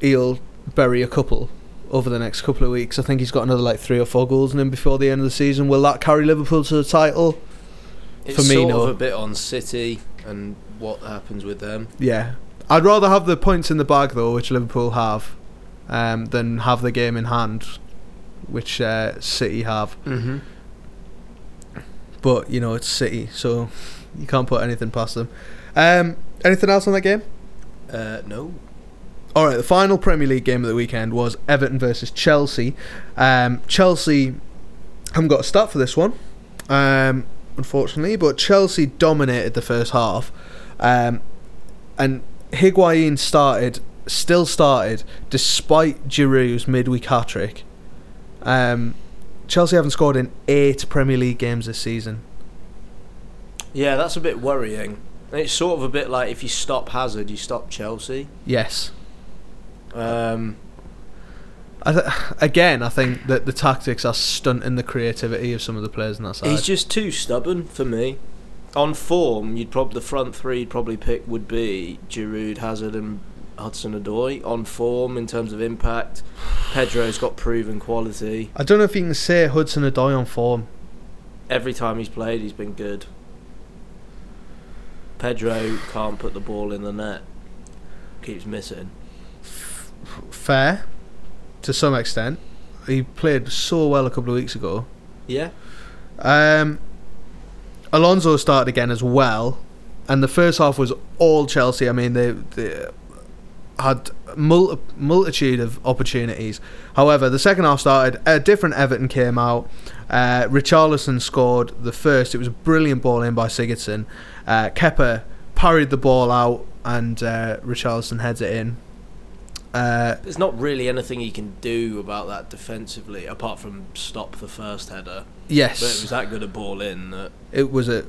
he'll bury a couple over the next couple of weeks. I think he's got another like three or four goals in him before the end of the season. Will that carry Liverpool to the title? It's For me, sort no. of a bit on City and what happens with them. Yeah, I'd rather have the points in the bag though, which Liverpool have, um, than have the game in hand, which uh, City have. Mm-hmm. But you know it's City, so you can't put anything past them. Um, anything else on that game? Uh, no. All right, the final Premier League game of the weekend was Everton versus Chelsea. Um, Chelsea haven't got a start for this one, um, unfortunately, but Chelsea dominated the first half, um, and Higuain started, still started despite Giroud's midweek hat trick. Um, Chelsea haven't scored in eight Premier League games this season. Yeah, that's a bit worrying. It's sort of a bit like if you stop Hazard, you stop Chelsea. Yes. Um, I th- again, I think that the tactics are stunting the creativity of some of the players on that side. he's just too stubborn for me. On form, you'd probably the front three you'd probably pick would be Giroud, Hazard, and Hudson Odoi. On form in terms of impact, Pedro's got proven quality. I don't know if you can say Hudson Odoi on form. Every time he's played, he's been good. Pedro can't put the ball in the net. Keeps missing. Fair, to some extent. He played so well a couple of weeks ago. Yeah. Um, Alonso started again as well, and the first half was all Chelsea. I mean, they, they had mul- multitude of opportunities. However, the second half started. A different Everton came out. Uh, Richarlison scored the first. It was a brilliant ball in by Sigurdsson. Uh, Kepa parried the ball out, and uh, Richarlison heads it in. Uh, There's not really anything he can do about that defensively, apart from stop the first header. yes, But it was that good a ball in that. it was a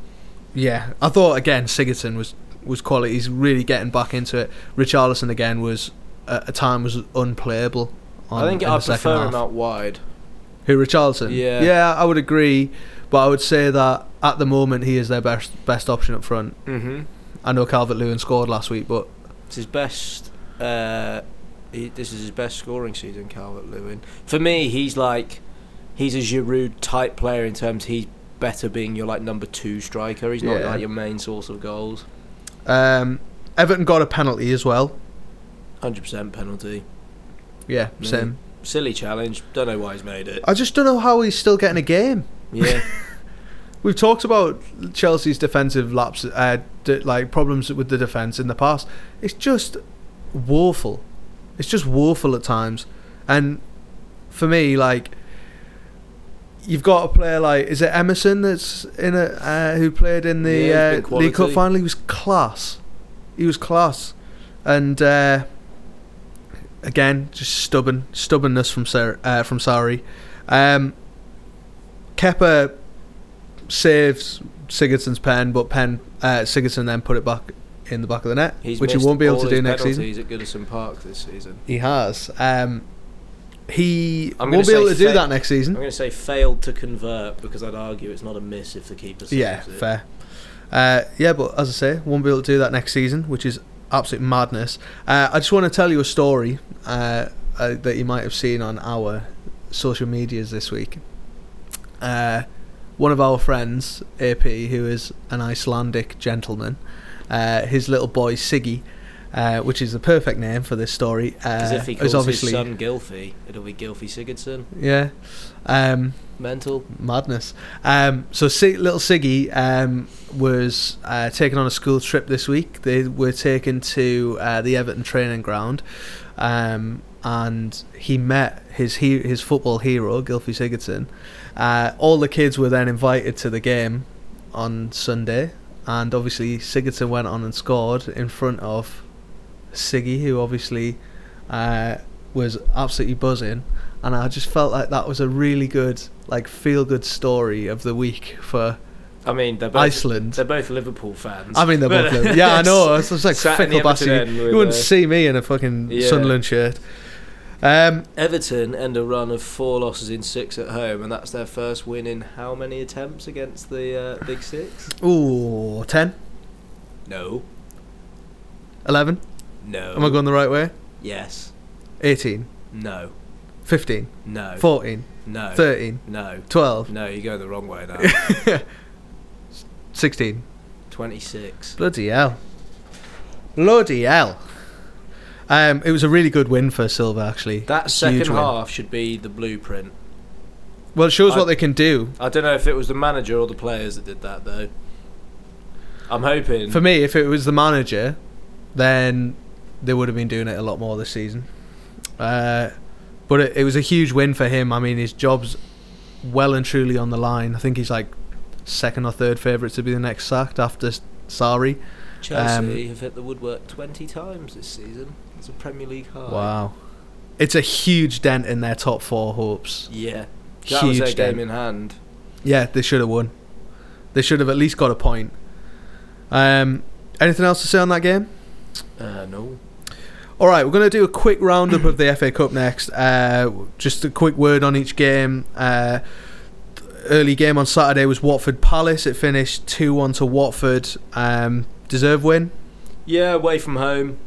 yeah. I thought again Sigurdsson was was quality. He's really getting back into it. Richarlison again was at a time was unplayable. On, I think in I prefer half. him out wide. Who Richarlison? Yeah. yeah, I would agree, but I would say that at the moment he is their best best option up front. Mm-hmm. I know Calvert Lewin scored last week, but It's his best. Uh, he, this is his best scoring season, Calvert Lewin. For me, he's like he's a Giroud type player in terms he's better being your like number two striker. He's not Yeah. like your main source of goals. um, Everton got a penalty as well. Hundred percent penalty. Yeah, Mm. same. Silly challenge. Don't know why he's made it. I just don't know how he's still getting a game. Yeah. We've talked about Chelsea's defensive lapse, uh, d- like problems with the defense in the past. It's just woeful. It's just woeful at times, and for me, like you've got a player like is it Emerson that's in a uh, who played in the Yeah, uh, League Cup final. He was class. He was class, and uh, again, just stubborn stubbornness from Sar- uh, from Sarri. Um, Kepa saves Sigurdsson's pen, but pen uh, Sigurdsson then put it back in the back of the net, He's which he won't be able to do next season. penalties at Goodison Park this season. He has. Um, he I'm won't be able to say do fa- that next season. I'm going to say failed to convert because I'd argue it's not a miss if the keeper saves Yeah, it. fair. Uh, yeah, but as I say, won't be able to do that next season, which is absolute madness. Uh, I just want to tell you a story uh, uh, that you might have seen on our social medias this week. Uh, one of our friends, AP, who is an Icelandic gentleman, uh, his little boy Siggy, uh, which is the perfect name for this story, Because uh, if he calls obviously his son Gylfi, it'll be Gylfi Sigurdsson. yeah. Um, Mental. madness. Um, so Sig- little Siggy um, was uh, taken on a school trip this week. They were taken to uh, the Everton training ground, um, and he met his he- his football hero, Gylfi Sigurdsson. Uh, all the kids were then invited to the game on Sunday, and obviously Sigurdsson went on and scored in front of Siggy, who obviously uh, was absolutely buzzing. And I just felt like that was a really good, like, feel good story of the week for I mean, they're both, Iceland. They're both Liverpool fans. I mean, they're both. Liverpool. Yeah, I know. It's like fickle bastard. You wouldn't uh, see me in a fucking Yeah. Sunderland shirt. Um, Everton end a run of four losses in six at home, and that's their first win in how many attempts against the uh, Big Six? ooh, 10, No. 11. No. Am I going the right way? Yes. 18, No. 15, No. 14, No. 13, No. 12, No, you're going the wrong way now. 16. 26. Bloody hell. Bloody hell. Um, it was a really good win for Silva, actually. That second half should be the blueprint. Well, it shows I- what they can do. I don't know if it was the manager or the players that did that, though. I'm hoping. For me, if it was the manager, then they would have been doing it a lot more this season. Uh, but it, it was a huge win for him. I mean, his job's well and truly on the line. I think he's like second or third favourite to be the next sacked after Sarri. Chelsea um, have hit the woodwork 20 times this season. It's a Premier League high. Wow. It's a huge dent in their top four hopes. Yeah. That was Huge their game dent. in hand. Yeah, they should have won. They should have at least got a point. Um, anything else to say on that game? Uh, no. All right, we're going to do a quick roundup of the FA Cup next. Uh, just a quick word on each game. Uh, early game on Saturday was Watford Palace. It finished 2 1 to Watford. Um, deserved win? Yeah, away from home.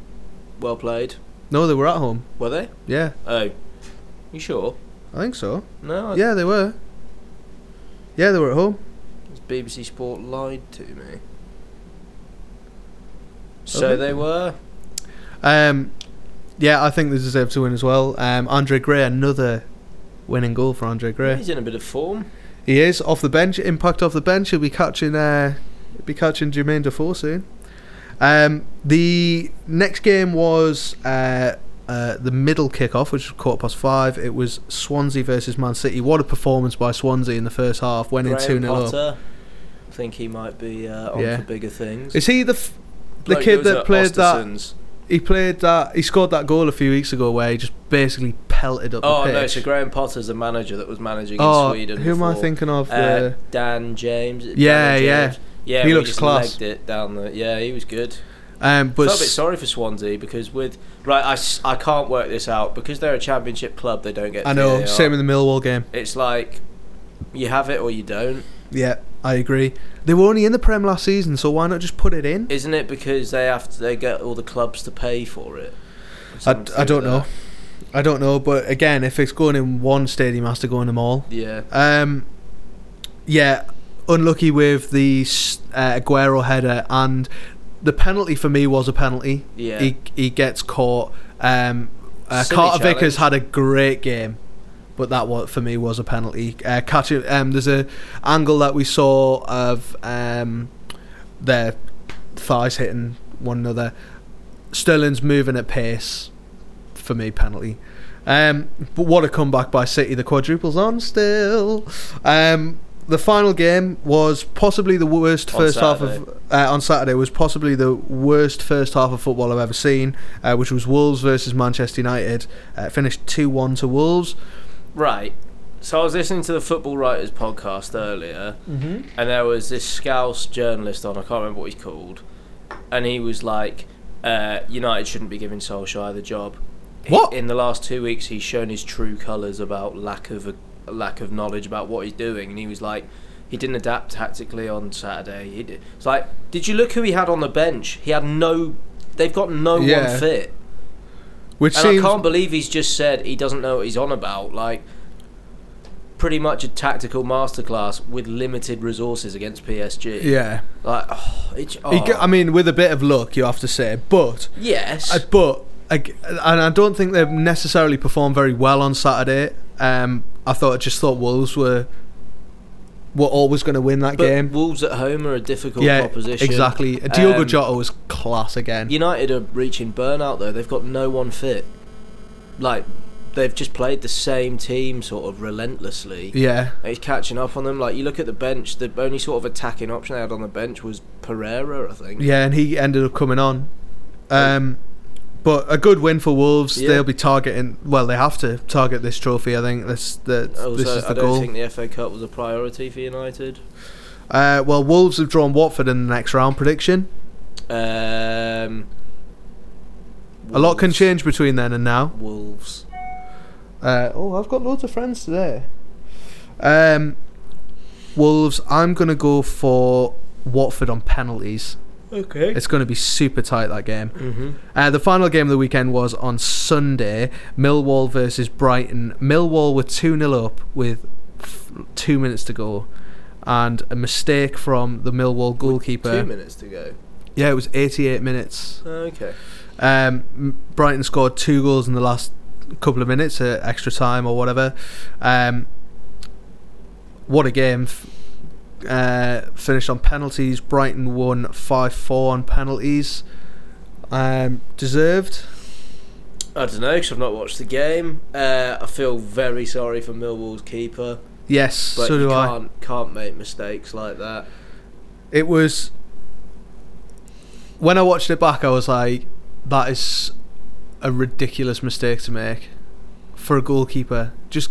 Well played. No, they were at home. Were they? Yeah, Oh. You sure? I think so. No. I- Yeah, they were. Yeah, they were at home. BBC Sport lied to me. So they were. Um, yeah, I think they deserve to win as well. Um, Andre Gray, another winning goal for Andre Gray. He's in a bit of form. He is off the bench. Impact off the bench. He'll be catching. Uh, be catching Jermaine Defoe soon. Um, the next game was uh, uh, the middle kickoff, which was quarter past five. It was Swansea versus Man City. What a performance by Swansea in the first half, Went Graham two 0 up. I think he might be uh, on Yeah. for bigger things. Is he the f- the Bloke kid that at played that? He played that. He scored that goal a few weeks ago where he just basically pelted up Oh the no, pitch. so Graham Potter's the manager that was managing oh, in Sweden. who am I thinking of? Uh, Dan James. Yeah, Daniel yeah. James. Yeah, Yeah, he looks class. it down the. Yeah, he was good. um, but Felt a bit sorry for Swansea because with right, I, I can't work this out because they're a championship club. They don't get. I know. Same in the Millwall game. It's like you have it or you don't, Yeah, I agree. They were only in the Prem last season, so why not just put it in? isn't it? Because they have to. They get all the clubs to pay for it. I, I do don't know. I don't know, but again, if it's going in one stadium, it has to go in them all. Yeah. Um, yeah, unlucky with the uh, Aguero header, and the penalty for me was a penalty. Yeah. He he gets caught. Um, uh, Carter Vickers had a great game, but that was for me was a penalty. Uh, catch it. Um, there's a angle that we saw of um, their thighs hitting one another. Sterling's moving at pace. For me, penalty. Um, but what a comeback by City. The quadruples on still. Um, the final game was possibly the worst On first half of uh, on Saturday was possibly the worst first half of football I've ever seen, uh, which was Wolves versus Manchester United. Uh, finished two one to Wolves. Right. So I was listening to the Football Writers podcast earlier, Mm-hmm. and there was this Scouse journalist on. I can't remember what he's called, and he was like, uh, "United shouldn't be giving Solskjaer the job." He- What? in the last two weeks, he's shown his true colours about lack of a, lack of knowledge about what he's doing, and he was like, he didn't adapt tactically on Saturday. He did. It's like, did you look who he had on the bench? He had no. They've got no Yeah. one fit. Which And seems I can't believe he's just said he doesn't know what he's on about. Like, pretty much a tactical masterclass with limited resources against PSG. yeah. Like, oh, it's, oh. I mean, with a bit of luck, you have to say, but yes. Uh, but I g and I don't think they've necessarily performed very well on Saturday. Um, I thought I just thought Wolves were were always going to win that but game. Wolves at home are a difficult Yeah, proposition. exactly. Diogo Um, Jota was class again. United are reaching burnout though. They've got no one fit. Like, they've just played the same team sort of relentlessly. yeah, And He's catching up on them. Like you look at the bench, the only sort of attacking option they had on the bench was Pereira, I think. yeah, and he ended up coming on. Um, but a good win for Wolves. Yeah. They'll be targeting. Well, they have to target this trophy. I think this the Also, this is I the don't goal. think the FA Cup was a priority for United. Uh, well, Wolves have drawn Watford in the next round. Prediction. Um, A lot can change between then and now. Wolves. Uh, oh, I've got loads of friends today. Um, Wolves. I'm gonna go for Watford on penalties. Okay. It's going to be super tight that game. Mm-hmm. Uh, the final game of the weekend was on Sunday. Millwall versus Brighton. Millwall were two 0 up with f- two minutes to go, and a mistake from the Millwall goalkeeper. Two minutes to go. Yeah, it was 88 minutes. Okay. Um, Brighton scored two goals in the last couple of minutes, uh, extra time or whatever. Um, what a game! F- Uh, finished on penalties. Brighton won five four on penalties. Um, deserved. I don't know because I've not watched the game. Uh, I feel very sorry for Millwall's keeper, Yes, but so you do I. can't can't make mistakes like that. It was when I watched it back. I was like, "That is a ridiculous mistake to make for a goalkeeper." Just,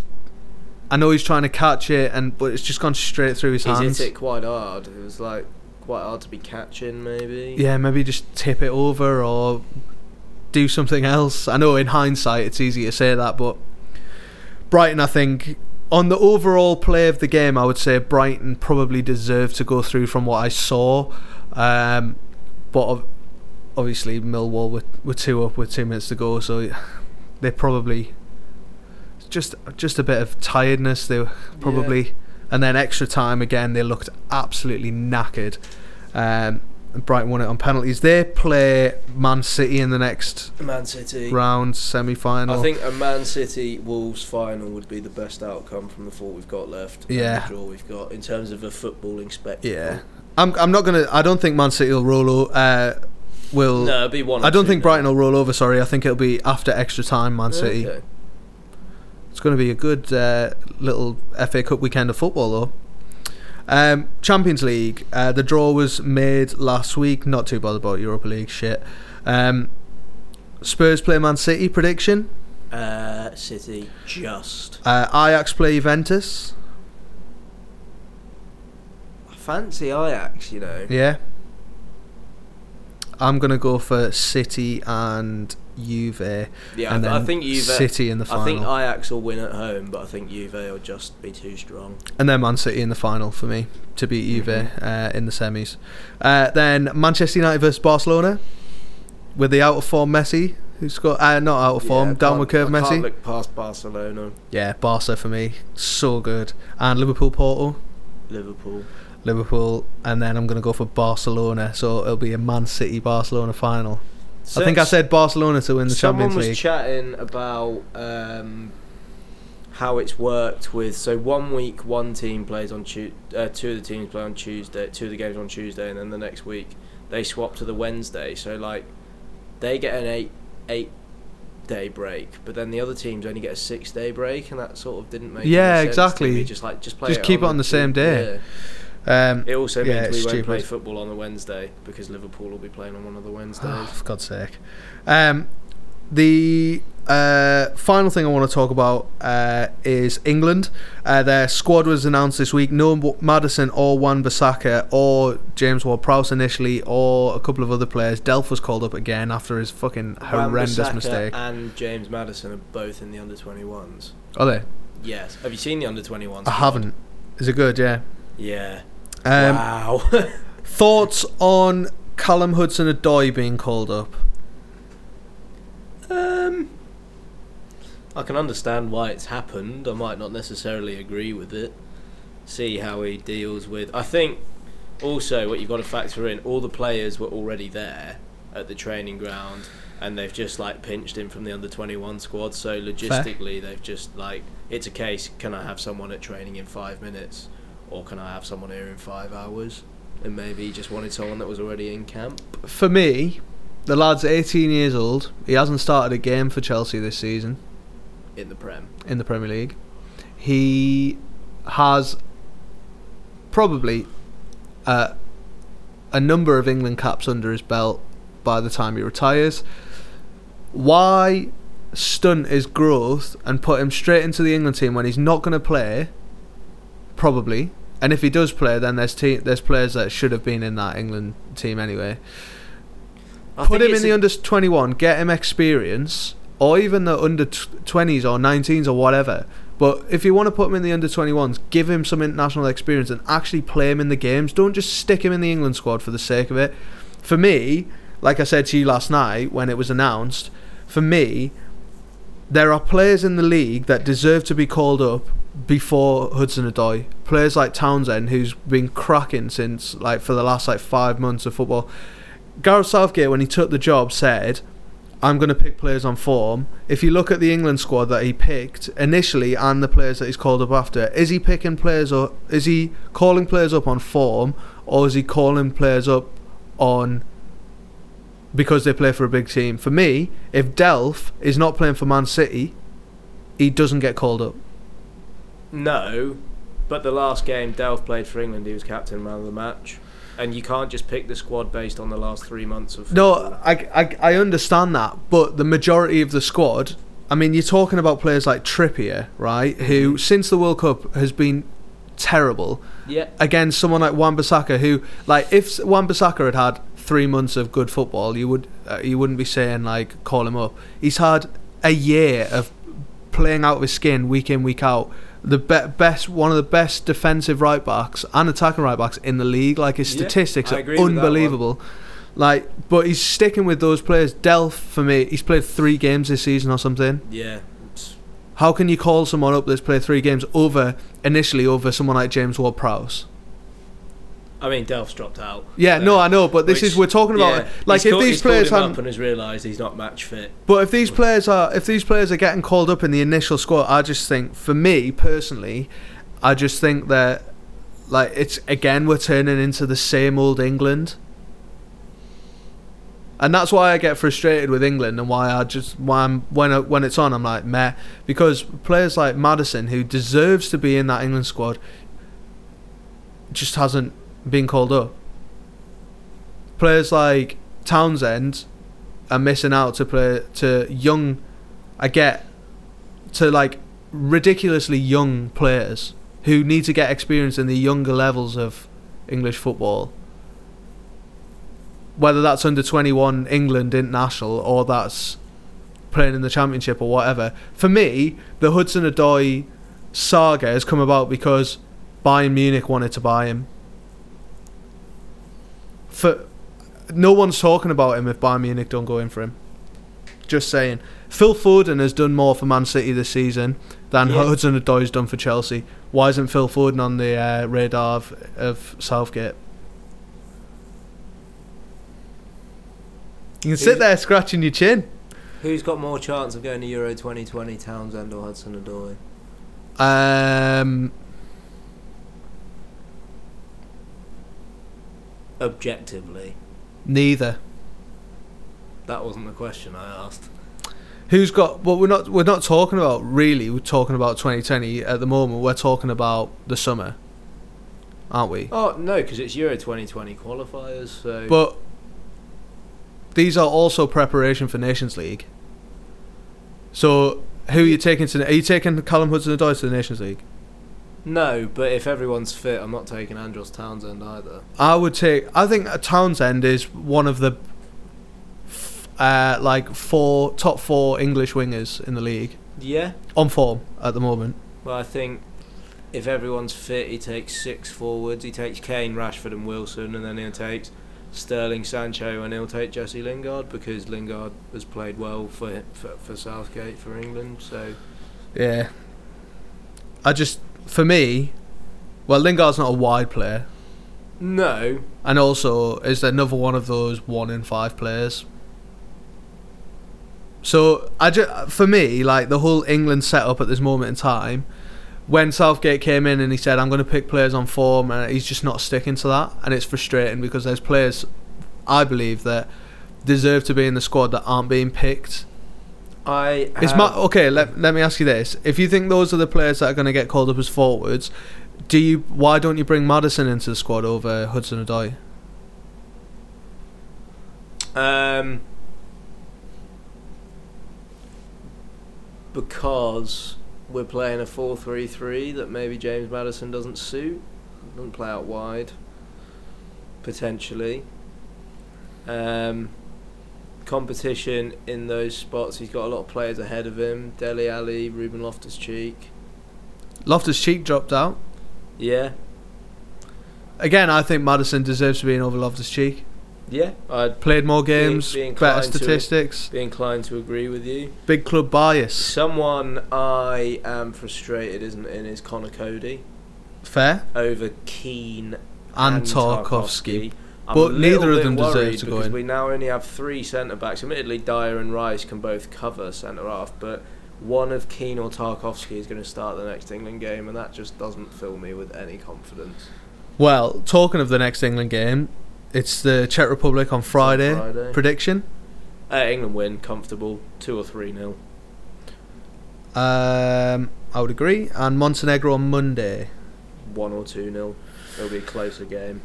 I know he's trying to catch it, and but it's just gone straight through his He's hands. hit it quite hard. It was like quite hard to be catching, maybe. Yeah, maybe just tip it over or do something else. I know in hindsight it's easy to say that, but Brighton, I think, on the overall play of the game, I would say Brighton probably deserved to go through from what I saw. Um, but obviously, Millwall were, were two up with two minutes to go, so they probably just just a bit of tiredness. They were probably, and then extra time again. They looked absolutely knackered. Um, and Brighton won it on penalties. They play Man City in the next Man City. round semi final. I think a Man City Wolves final would be the best outcome from the four we've got left. Yeah. draw we've got in terms of a footballing spectacle. Yeah, I'm. I'm not gonna. I don't think Man City will roll. Uh, will. No, it'll be one. I don't think. Brighton will roll over. Sorry, I think it'll be after extra time. Man City. Okay. It's going to be a good uh, little FA Cup weekend of football, though. Um, Champions League. Uh, the draw was made last week. Not too bothered about Europa League shit. Um, Spurs play Man City. Prediction. Uh, City just. Uh, Ajax play Juventus. I fancy Ajax, you know. Yeah. I'm gonna go for City and Juve. Yeah, and I, I think Juve. City in the final. I think Ajax will win at home, but I think Juve will just be too strong. and then Man City in the final for me to beat Juve Mhm. uh, in the semis. Uh, then Manchester United versus Barcelona with the out of form Messi, who's got uh, not out of form, Yeah, downward curve can't- I can't Messi. look past Barcelona, Yeah, Barca for me, so good. And Liverpool Porto, Liverpool. Liverpool, and then I'm gonna go for Barcelona. So it'll be a Man City Barcelona final. I think I said Barcelona to win the Champions League. Someone was chatting about um, how it's worked with. So one week, one team plays on Tu- uh, two of the teams play on Tuesday, two of the games on Tuesday, and then the next week they swap to the Wednesday. So like they get an eight eight day break, but then the other teams only get a six day break, and that sort of didn't make Yeah, any sense to exactly. Just like just play Just it keep it on the Tu- same day. Yeah. Um, It also Yeah, means we it's won't play football on the Wednesday because Liverpool will be playing on one of the Wednesdays. Oh, for God's sake. Um, the uh, final thing I want to talk about uh, is England. Uh, their squad was announced this week. No Maddison or Wan Bissaka or James Ward-Prowse initially or a couple of other players. Delph was called up again after his fucking horrendous mistake. And James Maddison are both in the under 21s. Are they? Yes. Have you seen the under 21s? I haven't. Is it good? Yeah. Yeah. Um, wow. Thoughts on Callum Hudson-Odoi being called up? um, I can understand why it's happened. I might not necessarily agree with it. See how he deals with. I think also what you've got to factor in all the players were already there at the training ground and they've just like pinched him from the under 21 squad so logistically they've just like it's a case can I have someone at training in 5 minutes or can I have someone here in 5 hours and maybe he just wanted someone that was already in camp For me, the lad's 18 years old. He hasn't started a game for Chelsea this season. in the prem in the Premier League. He has probably uh, a number of England caps under his belt by the time he retires. Why stunt his growth and put him straight into the England team when he's not going to play? Probably. And if he does play, then there's te- there's players that should have been in that England team anyway. I Put him in the a- under 21, get him experience, or even the under 20s or 19s or whatever. But if you want to put him in the under 21s, give him some international experience and actually play him in the games. Don't just stick him in the England squad for the sake of it. For me, like I said to you last night when it was announced, for me, there are players in the league that deserve to be called up before Hudson Odoi. Players like Townsend, who's been cracking since like for the last like five months of football. Gareth Southgate, when he took the job, said, "I'm going to pick players on form." If you look at the England squad that he picked initially and the players that he's called up after, is he picking players or is he calling players up on form, or is he calling players up on because they play for a big team? For me, if Delph is not playing for Man City, he doesn't get called up. No, but the last game Delph played for England, he was captain man of the match, and you can't just pick the squad based on the last three months of. No, football. I, I, I understand that, but the majority of the squad, I mean, you're talking about players like Trippier, right? Who, since the World Cup, has been terrible yeah, against someone like Wan-Bissaka, who, like, if Wan-Bissaka had had three months of good football, you would uh, you wouldn't be saying like call him up. He's had a year of playing out of his skin week in week out. The be- best, one of the best defensive right backs and attacking right backs in the league. Like his statistics I are agree with that one. unbelievable. Like, but he's sticking with those players. Delph for me, he's played three games this season or something. yeah. How can you call someone up that's played three games over initially over someone like James Ward-Prowse? I mean, Delph's dropped out. Yeah, no, I know, but this which- is we're talking about yeah, like if these players him up and has realised he's not match fit. But if these players are if these players are getting called up in the initial squad, I just think for me personally, I just think that like it's again we're turning into the same old England. and that's why I get frustrated with England and why I just why I'm when I, when it's on I'm like meh because players like Maddison who deserves to be in that England squad just hasn't been called up. Players like Townsend are missing out to play to young I get to like ridiculously young players who need to get experience in the younger levels of English football whether that's under 21 England international or that's playing in the championship or whatever. For me, the Hudson Odoi saga has come about because Bayern Munich wanted to buy him. For no one's talking about him if Bayern Munich don't go in for him. Just saying. Phil Foden has done more for Man City this season than Yeah. Hudson Odoi's done for Chelsea. Why isn't Phil Foden on the uh, radar of, of Southgate? You can sit Who's- there scratching your chin. Who's got more chance of going to Euro 2020, Townsend or Hudson Odoi? Um, Objectively, neither. that wasn't the question I asked. Who's got? Well, we're not. We're not talking about really. We're talking about 2020 at the moment. We're talking about the summer, aren't we? Oh no, because it's Euro 2020 qualifiers. So But these are also preparation for Nations League. So who are you taking to? Are you taking Callum Hudson-Odoi to the Nations League? No, but if everyone's fit, I'm not taking Andros Townsend either. I would take. I think Townsend is one of the uh, like four top four English wingers in the league Yeah. on form at the moment. Well, I think if everyone's fit, he takes six forwards. He takes Kane, Rashford, and Wilson, and then he'll take Sterling, Sancho, and he'll take Jesse Lingard because Lingard has played well for for, for Southgate for England. So Yeah. I just for me, well, Lingard's not a wide player, no, and also is another one of those one in five players. So I ju- for me, like the whole England setup at this moment in time, when Southgate came in and he said, "I'm going to pick players on form," and he's just not sticking to that, and it's frustrating because there's players, I believe that deserve to be in the squad that aren't being picked. I It's have- ma- okay. Let, let me ask you this: If you think those are the players that are going to get called up as forwards, do you? Why don't you bring Maddison into the squad over Hudson Odoi? Um, because we're playing a 4-3-3 that maybe James Maddison doesn't suit. Doesn't play out wide. Potentially. Um, competition in those spots. He's got a lot of players ahead of him. Dele Alli, Ruben Loftus-Cheek. Loftus Cheek dropped out Yeah, again. I think Maddison deserves to be in over Loftus Cheek. yeah. I'd Played more games, be better inclined to statistics, be inclined to agree with you. big club bias. Someone I am frustrated isn't in is Conor Coady. Fair over Keane and, and Tarkowski. I'm But neither of them deserve to go because in. we now only have three centre backs. Admittedly, Dier and Rice can both cover centre half, but one of Keane or Tarkowski is going to start the next England game, and that just doesn't fill me with any confidence. Well, talking of the next England game, it's the Czech Republic on Friday. Friday. Prediction? Uh, England win, comfortable, two or three nil. Um, I would agree. And Montenegro on Monday. one or two nil. It'll be a closer game.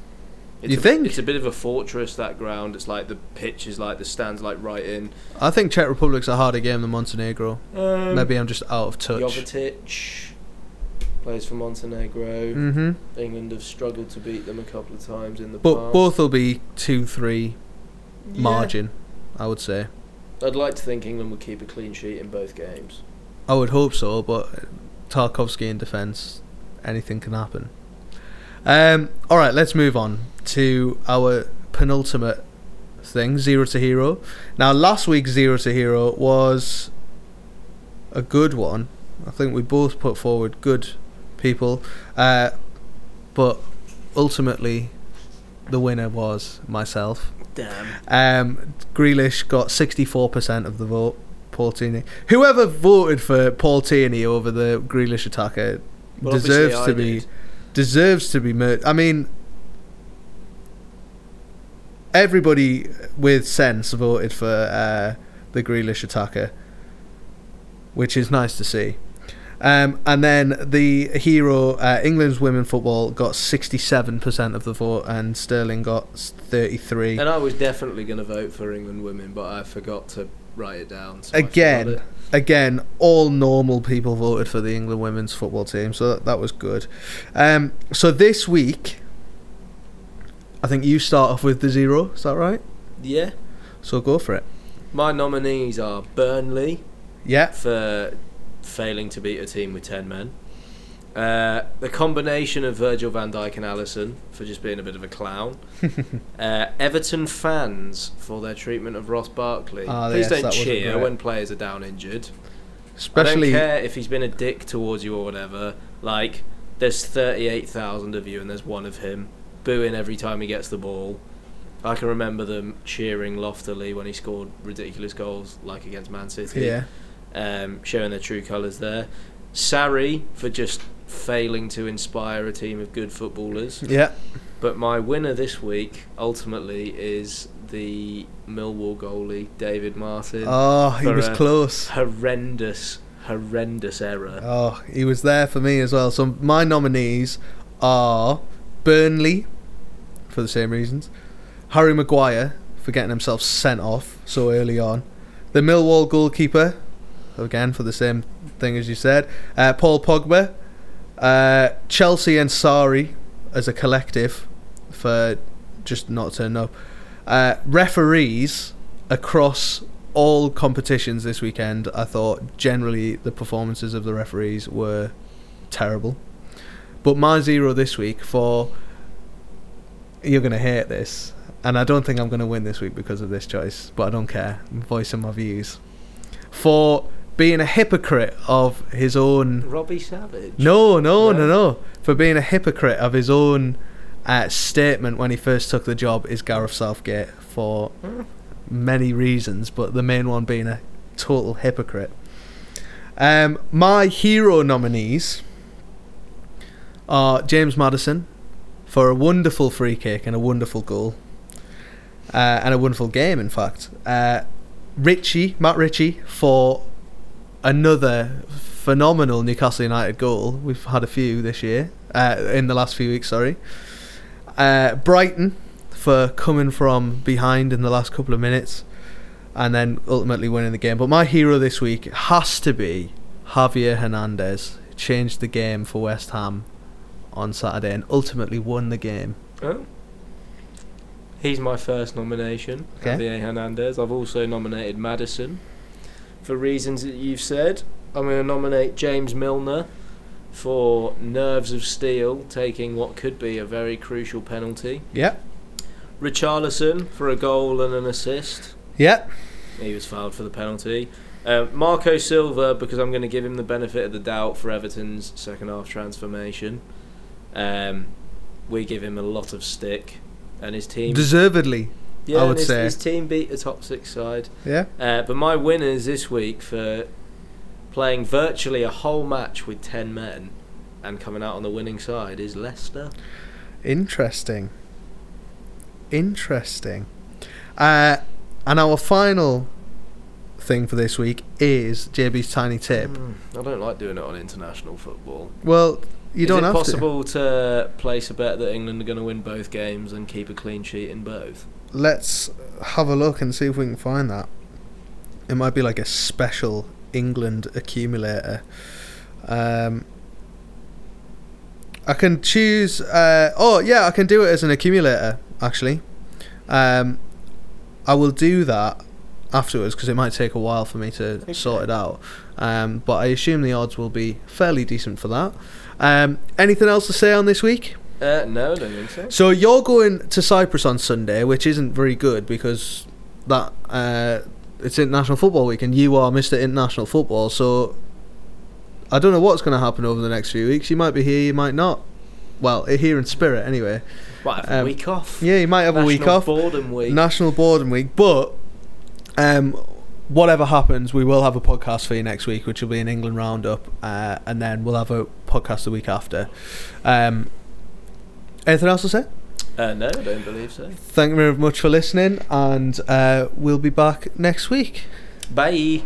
It's You a, think? It's a bit of a fortress that ground. It's like the pitch is like the stands like right in. I think Czech Republic's a harder game than Montenegro. Um, Maybe I'm just out of touch. Jovetic plays for Montenegro. hmm England have struggled to beat them a couple of times in the But past. both will be two three Yeah. margin. I would say. I'd like to think England would keep a clean sheet in both games. I would hope so, but Tarkowski in defence, anything can happen. Um, all right, let's move on to our penultimate thing, zero to hero. Now, last week's zero to hero was a good one. I think we both put forward good people, uh, but ultimately, the winner was myself. Damn. Um, Grealish got 64% of the vote. Paul Tierney. Whoever voted for Paul Tierney over the Grealish attacker Well, deserves to I be did. deserves to be murdered. I mean, everybody with sense voted for uh, the Grealish attacker, which is nice to see. Um, and then the hero, uh, England's women football, got 67% of the vote, and Sterling got 33. And I was definitely going to vote for England women, but I forgot to write it down. So Again, it. again, all normal people voted for the England women's football team, so that, that was good. Um, so this week, I think you start off with the zero. Is that right? Yeah. So go for it. My nominees are Burnley Yeah. for failing to beat a team with 10 men. Uh, the combination of Virgil van Dijk and Alisson for just being a bit of a clown. uh, Everton fans for their treatment of Ross Barkley. Ah, Please yes, don't cheer when players are down injured. Especially I don't care if he's been a dick towards you or whatever. Like, there's 38,000 of you and there's one of him booing every time he gets the ball. I can remember them cheering loftily when he scored ridiculous goals, like against Man City. yeah. Um, showing their true colours there. Sarri for just failing to inspire a team of good footballers. Yeah. But my winner this week, ultimately, is the Millwall goalie, David Martin. Oh, he was close. horrendous, horrendous error. Oh, he was there for me as well. So my nominees are Burnley for the same reasons, Harry Maguire for getting himself sent off so early on, the Millwall goalkeeper again for the same thing as you said, uh, Paul Pogba, uh, Chelsea and Sarri as a collective for just not turning up, uh, referees across all competitions this weekend, I thought generally the performances of the referees were terrible. But my zero this week for you're gonna hate this, and I don't think I'm gonna win this week because of this choice, but I don't care. I'm voicing my views for being a hypocrite of his own. Robbie Savage. No, no, no, No? no. For being a hypocrite of his own uh, statement when he first took the job is Gareth Southgate for Hmm. many reasons, but the main one being a total hypocrite. Um, my hero nominees are James Maddison for a wonderful free kick and a wonderful goal, uh, and a wonderful game, in fact. Uh, Ritchie, Matt Ritchie, for another phenomenal Newcastle United goal. We've had a few this year, uh, in the last few weeks, sorry. Uh, Brighton for coming from behind in the last couple of minutes and then ultimately winning the game. But my hero this week has to be Javier Hernandez. Changed the game for West Ham on Saturday and ultimately won the game. Oh. He's my first nomination, Okay. Javier Hernandez. I've also nominated Maddison for reasons that you've said. I'm going to nominate James Milner for nerves of steel, taking what could be a very crucial penalty. Yeah. Richarlison for a goal and an assist. Yeah. He was fouled for the penalty. Uh, Marco Silva, because I'm going to give him the benefit of the doubt for Everton's second half transformation. Um, we give him a lot of stick, and his team. Deservedly. yeah, I would his, say. his team beat a top six side. Yeah. Uh, but my winners this week for playing virtually a whole match with ten men and coming out on the winning side is Leicester. Interesting. Interesting. Uh, and our final thing for this week is JB's tiny tip. Mm, I don't like doing it on international football. Well, you is don't it have possible to. place a bet that England are going to win both games and keep a clean sheet in both? Let's have a look and see if we can find that. It might be like a special England accumulator. Um, I can choose. Uh, oh yeah, I can do it as an accumulator. Actually, um, I will do that afterwards because it might take a while for me to Okay. sort it out. Um, but I assume the odds will be fairly decent for that. Um, anything else to say on this week? Uh, no, I don't think so. So you're going to Cyprus on Sunday, which isn't very good because that uh, it's International Football Week, and you are Mr. International Football. So I don't know what's going to happen over the next few weeks. You might be here, you might not. Well, here in spirit, anyway. Might have a Um, week off. Yeah, you might have a week off. National. Boredom week. National Boredom Week, but um, whatever happens, we will have a podcast for you next week, which will be an England roundup, uh, and then we'll have a podcast the week after. Um, anything else to say? Uh, no, I don't believe so. Thank you very much for listening, and uh, we'll be back next week. Bye.